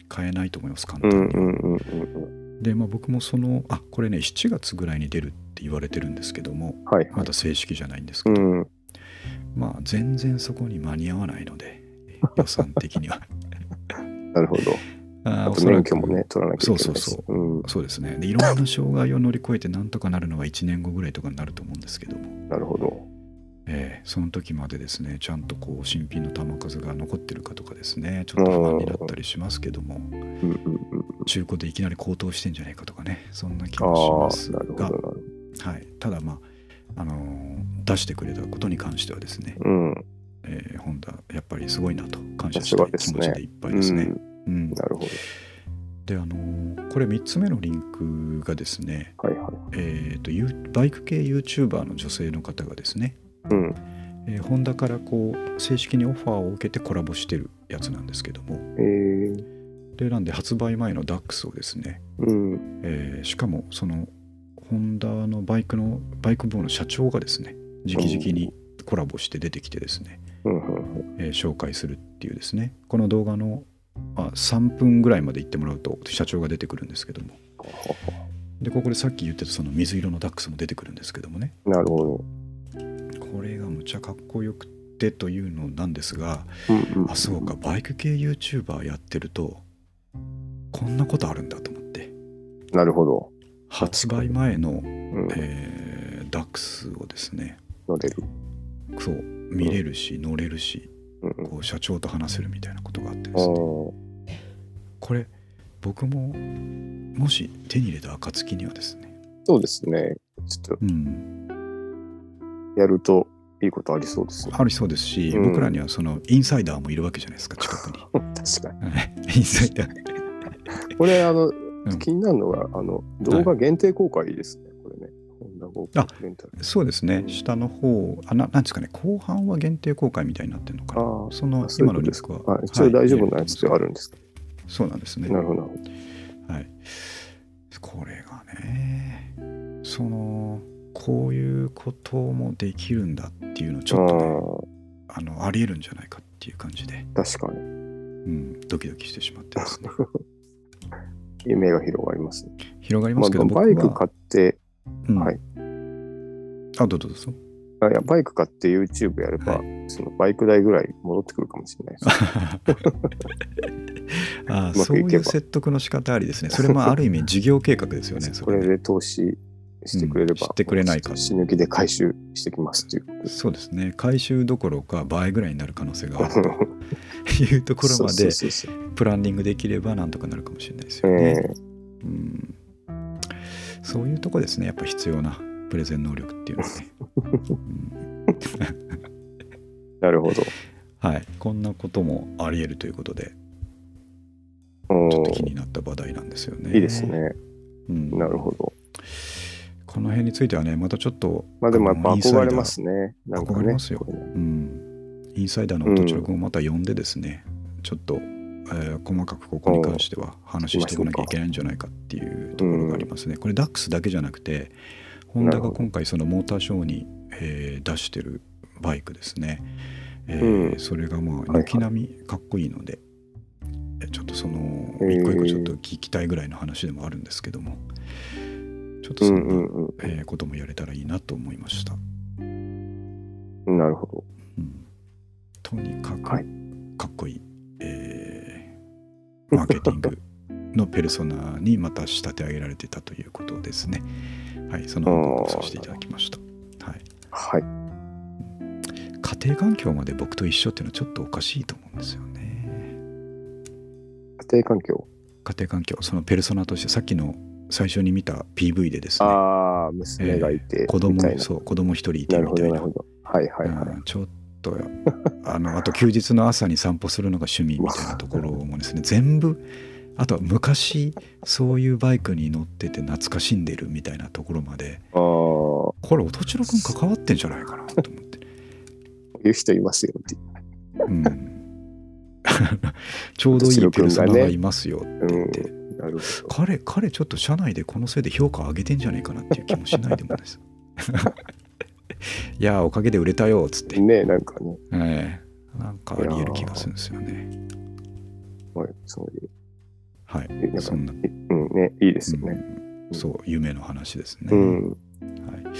[SPEAKER 1] 買えないと思います簡
[SPEAKER 2] うん
[SPEAKER 1] 単には、
[SPEAKER 2] うんうんうん
[SPEAKER 1] でまあ僕もそのあこれね7月ぐらいに出るって言われてるんですけども
[SPEAKER 2] はいはい。
[SPEAKER 1] まだ正式じゃないんですけど、
[SPEAKER 2] うん。
[SPEAKER 1] まあ全然そこに間に合わないので予算的には
[SPEAKER 2] なるほど。
[SPEAKER 1] あ
[SPEAKER 2] あと免許もね、取らなきゃいけないし。
[SPEAKER 1] そうそう
[SPEAKER 2] うん。
[SPEAKER 1] そうですねでいろんな障害を乗り越えてなんとかなるのが1年後ぐらいとかになると思うんですけども、
[SPEAKER 2] なるほど。
[SPEAKER 1] えーその時までですねちゃんとこう新品の弾数が残ってるかとかですねちょっと不安になったりしますけども。中古でいきなり高騰してんじゃないかとかねそんな気もしますが。はい、ただまあ、あのー出してくれたことに関してはですね、
[SPEAKER 2] うん。
[SPEAKER 1] えーホンダやっぱりすごいなと感謝したい気持ちでいっぱいですね。
[SPEAKER 2] うん
[SPEAKER 1] うん
[SPEAKER 2] なるほど。
[SPEAKER 1] であのーこれ3つ目のリンクがですね、
[SPEAKER 2] はいはい。
[SPEAKER 1] えーとバイク系 YouTuber の女性の方がですね、
[SPEAKER 2] うん。
[SPEAKER 1] えーホンダからこう正式にオファーを受けてコラボしてるやつなんですけども
[SPEAKER 2] えー、
[SPEAKER 1] でなんで発売前の DAX をですね、
[SPEAKER 2] うん。
[SPEAKER 1] えーしかもそのホンダのバイクのバイク部の社長がですね直々にコラボして出てきてですね。えー紹介するっていうですねこの動画のあ3分ぐらいまで行ってもらうと社長が出てくるんですけどもでここでさっき言ってたその水色のダックスも出てくるんですけどもね
[SPEAKER 2] なるほ
[SPEAKER 1] これがむちゃかっこよくてというのなんですが。あそうかバイク系 YouTuber やってるとこんなことあるんだと思って
[SPEAKER 2] なるほど。
[SPEAKER 1] 発売前の、
[SPEAKER 2] うん。
[SPEAKER 1] えーダックスをですね
[SPEAKER 2] 乗れる。
[SPEAKER 1] そう見れるし乗れるし
[SPEAKER 2] うんうん。
[SPEAKER 1] こう社長と話せるみたいなことがあって
[SPEAKER 2] あ
[SPEAKER 1] ですね
[SPEAKER 2] ー
[SPEAKER 1] これ僕ももし手に入れた暁にはですね
[SPEAKER 2] そうですね。ちょっ
[SPEAKER 1] うん
[SPEAKER 2] とやるといいことありそうですね。
[SPEAKER 1] ありそうですし、
[SPEAKER 2] うん
[SPEAKER 1] 僕らにはそのインサイダーもいるわけじゃないですか 近くに
[SPEAKER 2] 確かに。
[SPEAKER 1] は いインサイダー
[SPEAKER 2] これ、あの、
[SPEAKER 1] ん
[SPEAKER 2] 気になるのが、あの、動画限定公開ですね。
[SPEAKER 1] あ。そうですね下の方あななんですかね後半は限定公開みたいになってるのかなその今のリンク
[SPEAKER 2] ことですか。
[SPEAKER 1] は、
[SPEAKER 2] あ一応大丈夫なやつではあ
[SPEAKER 1] る
[SPEAKER 2] るんですか。
[SPEAKER 1] そうなんですね
[SPEAKER 2] なるほど。
[SPEAKER 1] はいこれがねそのこういうこともできるんだっていうのちょっとねあのありえるんじゃないかっていう感じで、
[SPEAKER 2] 確かに。
[SPEAKER 1] うん、ドキドキしてしまってますね
[SPEAKER 2] 夢が広がりますね。
[SPEAKER 1] 広がりま
[SPEAKER 2] ますあ、
[SPEAKER 1] けど、僕は
[SPEAKER 2] バイク買って、
[SPEAKER 1] うん
[SPEAKER 2] はい
[SPEAKER 1] あどうぞどうぞ
[SPEAKER 2] あいやバイク買って YouTube やれば、
[SPEAKER 1] は
[SPEAKER 2] そのバイク代ぐらい戻ってくるかもしれないです。
[SPEAKER 1] あ
[SPEAKER 2] うまくいけば
[SPEAKER 1] そういう説得の仕方ありですね。それもある意味事業計画ですよね。それね
[SPEAKER 2] これで投資してくれれば、
[SPEAKER 1] うんしてくれないか
[SPEAKER 2] 死ぬ気で回収してきますっていう。
[SPEAKER 1] そうですね。回収どころか倍ぐらいになる可能性があると いうところま
[SPEAKER 2] そ
[SPEAKER 1] でプランニングできればなんとかなるかもしれないですよ
[SPEAKER 2] え
[SPEAKER 1] ね。
[SPEAKER 2] え
[SPEAKER 1] うん、そういうとこですね。やっぱ必要なプレゼン能力っていうのはね。う ん
[SPEAKER 2] なるほど。
[SPEAKER 1] はい。こんなこともあり得るということで、
[SPEAKER 2] お
[SPEAKER 1] ちょっと気
[SPEAKER 2] ー
[SPEAKER 1] になった話題なんですよね。
[SPEAKER 2] いいです。ね。
[SPEAKER 1] うん、
[SPEAKER 2] なるほど。
[SPEAKER 1] この辺についてはね、またちょっと、
[SPEAKER 2] まあでもやっぱ
[SPEAKER 1] あのインサイダー
[SPEAKER 2] 憧れますね。なんかね。
[SPEAKER 1] 憧れますようん、インサイダーの音千代君をまた呼んでですね、ちょっと、えー細かくここに関しては話していかなきゃいけないんじゃないかっていうところがありますね。これ DAX だけじゃなくて、ホンダが今回そのモーターショーに、えー出してるバイクですね。えー
[SPEAKER 2] うん
[SPEAKER 1] それがまあ
[SPEAKER 2] はいはい
[SPEAKER 1] 軒並みかっこいいので、えちょっとそのの一個一個ちょっと聞きたいぐらいの話でもあるんですけどもちょっと
[SPEAKER 2] う
[SPEAKER 1] そんな、
[SPEAKER 2] んうんうん。
[SPEAKER 1] えーこともやれたらいいなと思いました、
[SPEAKER 2] なるほど。
[SPEAKER 1] うんとにかく
[SPEAKER 2] はい
[SPEAKER 1] マーケティングのペルソナにまた仕立て上げられてたということですねはいその報告をさせていただきましたはい
[SPEAKER 2] はい。
[SPEAKER 1] 家庭環境まで僕と一緒っていうのはちょっとおかしいと思うんですよね
[SPEAKER 2] 家庭環境？
[SPEAKER 1] 家庭環境そのペルソナとしてさっきの最初に見た PV でですね
[SPEAKER 2] ああ、娘がいて、
[SPEAKER 1] 子供
[SPEAKER 2] みたいな。
[SPEAKER 1] そう子供一人いて
[SPEAKER 2] なるほど、
[SPEAKER 1] みたいな
[SPEAKER 2] なるほど。はいはいはい。
[SPEAKER 1] うんちょっとあのあと休日の朝に散歩するのが趣味みたいなところもですね。全部あとは昔そういうバイクに乗ってて懐かしんでるみたいなところまで
[SPEAKER 2] こ
[SPEAKER 1] これ音千代くん関わってんじゃないかなと思って、
[SPEAKER 2] ういう人いますよって。
[SPEAKER 1] うん、ちょうどいいペルソナがいますよって言って、
[SPEAKER 2] なるほど。
[SPEAKER 1] 彼彼ちょっと社内でこのせいで評価上げてんじゃないかなっていう気もしないでもないです いやおかげで売れたよっつって、
[SPEAKER 2] ねなんかね、
[SPEAKER 1] ええなんかありえる気がするんですよね
[SPEAKER 2] はい、そういう。
[SPEAKER 1] はいそんな、
[SPEAKER 2] うん、ね、いいですよね。
[SPEAKER 1] うんそう夢の話ですね、
[SPEAKER 2] うん。
[SPEAKER 1] はい、
[SPEAKER 2] はい。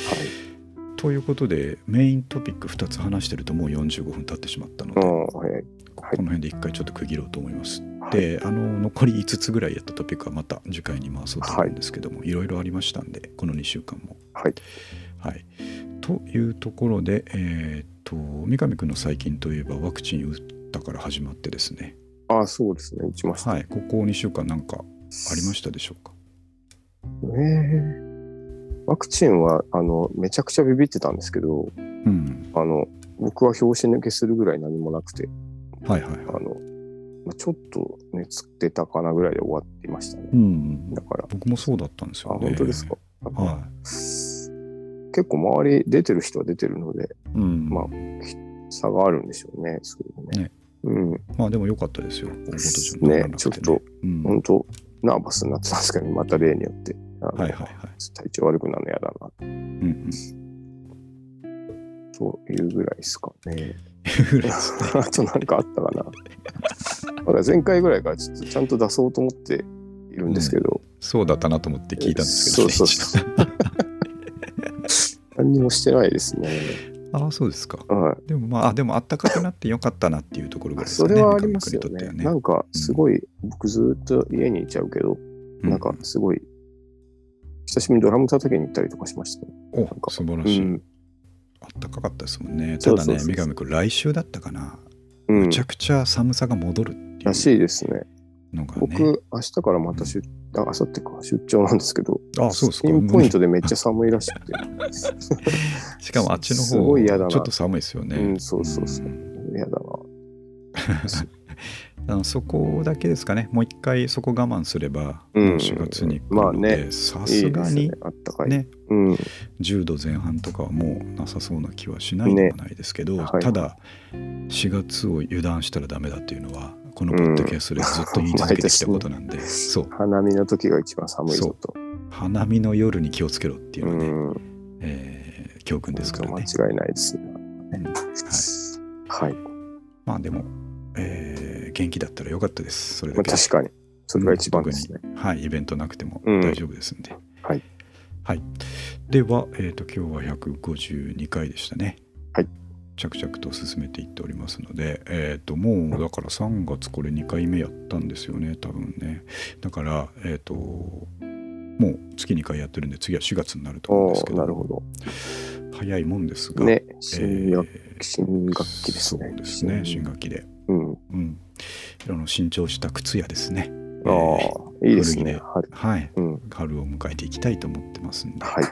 [SPEAKER 1] ということでメイントピック2つ話してるともう45分経ってしまったので、
[SPEAKER 2] はい。はい
[SPEAKER 1] この辺で一回ちょっと区切ろうと思います。
[SPEAKER 2] はい
[SPEAKER 1] であの残り5つぐらいやったトピックはまた次回に回そうと思うんですけども、い、ろいろありましたんでこの2週間も。
[SPEAKER 2] はい。
[SPEAKER 1] はい、というところで、えーっと三上君の最近といえばワクチン打ったから始まってですね、
[SPEAKER 2] ああ、そうですね。打ちました。
[SPEAKER 1] はい、ここ2週間なんかありましたでしょうか？
[SPEAKER 2] ええワクチンは、あの、めちゃくちゃビビってたんですけど、
[SPEAKER 1] うん
[SPEAKER 2] あの、僕は拍子抜けするぐらい何もなくて、
[SPEAKER 1] はいはいはい。
[SPEAKER 2] あの、まあ、ちょっと熱出たかなぐらいで終わっていましたね。
[SPEAKER 1] うん
[SPEAKER 2] だから、
[SPEAKER 1] 僕もそうだったんです
[SPEAKER 2] あ、
[SPEAKER 1] よね。
[SPEAKER 2] 本当ですか？
[SPEAKER 1] は
[SPEAKER 2] 結構周り出てる人は出てるので、
[SPEAKER 1] い。うん。
[SPEAKER 2] まあ差があるんでしょうね。そうね。
[SPEAKER 1] ね
[SPEAKER 2] うん。
[SPEAKER 1] まあでも良かったですよ。大事にならなくて
[SPEAKER 2] ねちょっと、
[SPEAKER 1] うん、
[SPEAKER 2] 本当ナーバスになってたんですけど、また例によって。
[SPEAKER 1] はいはいはい。
[SPEAKER 2] 体調悪くなるの嫌だな。
[SPEAKER 1] うんうん。
[SPEAKER 2] そういうぐらいですかね。あとなんかあったかな。だから前回ぐらいからちょっとちゃんと出そうと思っているんですけど、
[SPEAKER 1] そうだったなと思って聞いたんですけど、ね、
[SPEAKER 2] そうそうそう。何にもしてないですね。
[SPEAKER 1] ああ、そうですか。
[SPEAKER 2] はい。
[SPEAKER 1] でもまあ、あでもあったかくなってよかったなっていうところぐらいです
[SPEAKER 2] そ。れはありますよね。
[SPEAKER 1] 三上君にとっては
[SPEAKER 2] なんかすごい、僕ずっと家にいちゃうけど、
[SPEAKER 1] う
[SPEAKER 2] なんかすごい、久しぶりにドラム叩きに行ったりとかしましたね。
[SPEAKER 1] お
[SPEAKER 2] なんか
[SPEAKER 1] 素晴らしい、
[SPEAKER 2] うん。
[SPEAKER 1] あったかかったですもんね。ただね、三上君、来週だったかな。
[SPEAKER 2] うん
[SPEAKER 1] むちゃくちゃ寒さが戻るって
[SPEAKER 2] ら
[SPEAKER 1] い
[SPEAKER 2] しいですね。僕、明日からまた出、あ、明後日か、出張なんですけど、
[SPEAKER 1] あそうですか
[SPEAKER 2] ピンポイントでめっちゃ寒いらしくて。
[SPEAKER 1] しかもあっちの
[SPEAKER 2] す
[SPEAKER 1] 方、
[SPEAKER 2] ごい嫌だな
[SPEAKER 1] ちょっと寒いですよね。
[SPEAKER 2] うんそうそうそうん嫌だな。
[SPEAKER 1] あのそこだけですかね。もう一回そこ我慢すれば、
[SPEAKER 2] うん
[SPEAKER 1] 4月に来る
[SPEAKER 2] まあ
[SPEAKER 1] ので、
[SPEAKER 2] ね
[SPEAKER 1] さ
[SPEAKER 2] い
[SPEAKER 1] すがに。
[SPEAKER 2] あったかい。
[SPEAKER 1] ね、
[SPEAKER 2] うん。
[SPEAKER 1] 10度前半とかはもうなさそうな気はしないでもないですけど、
[SPEAKER 2] ねはい
[SPEAKER 1] ただ4月を油断したらダメだっていうのはこのポッドキャストでずっと言い続けてきたことなんで、そう
[SPEAKER 2] 花見の時が一番寒いぞと。
[SPEAKER 1] 花見の夜に気をつけろっていうのはね、
[SPEAKER 2] うん。
[SPEAKER 1] えー教訓ですからね、
[SPEAKER 2] 間違いないですね。
[SPEAKER 1] うんはい、
[SPEAKER 2] はい。
[SPEAKER 1] まあでも、えー元気だったらよかったですそれ
[SPEAKER 2] まあ、
[SPEAKER 1] だけで
[SPEAKER 2] 確かに。それが一番ですね。
[SPEAKER 1] はい、イベントなくても
[SPEAKER 2] うん
[SPEAKER 1] 大丈夫ですんで。
[SPEAKER 2] はい。
[SPEAKER 1] はい。では、えっ、と、今日は152回でしたね。
[SPEAKER 2] はい。
[SPEAKER 1] 着々と進めていっておりますので、えっ、と、もう、だから3月これ2回目やったんですよね、多分ね。だから、えっ、と、もう月2回やってるんで、次は4月になると思うん
[SPEAKER 2] お
[SPEAKER 1] ですけど、
[SPEAKER 2] おなるほど。
[SPEAKER 1] 早いもんですが、
[SPEAKER 2] ね、
[SPEAKER 1] え
[SPEAKER 2] 新
[SPEAKER 1] ー
[SPEAKER 2] 学新学期ですね。
[SPEAKER 1] そうですね、新学期で。
[SPEAKER 2] うん。
[SPEAKER 1] うん。あの新調した靴屋ですね。
[SPEAKER 2] ああ、いいですね。
[SPEAKER 1] 古着で
[SPEAKER 2] 春。
[SPEAKER 1] はい。
[SPEAKER 2] うん。
[SPEAKER 1] 春を迎えていきたいと思ってますんで、
[SPEAKER 2] はい。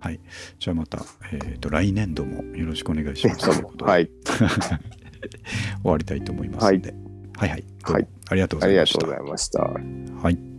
[SPEAKER 1] はい。じゃあまた、えー、と来年度もよろしくお願いしますということで、
[SPEAKER 2] はい。
[SPEAKER 1] 終わりたいと思いますので、はい、はいはい
[SPEAKER 2] はい
[SPEAKER 1] ありがとうご
[SPEAKER 2] ありがとう
[SPEAKER 1] ざいました。
[SPEAKER 2] ございました。
[SPEAKER 1] はい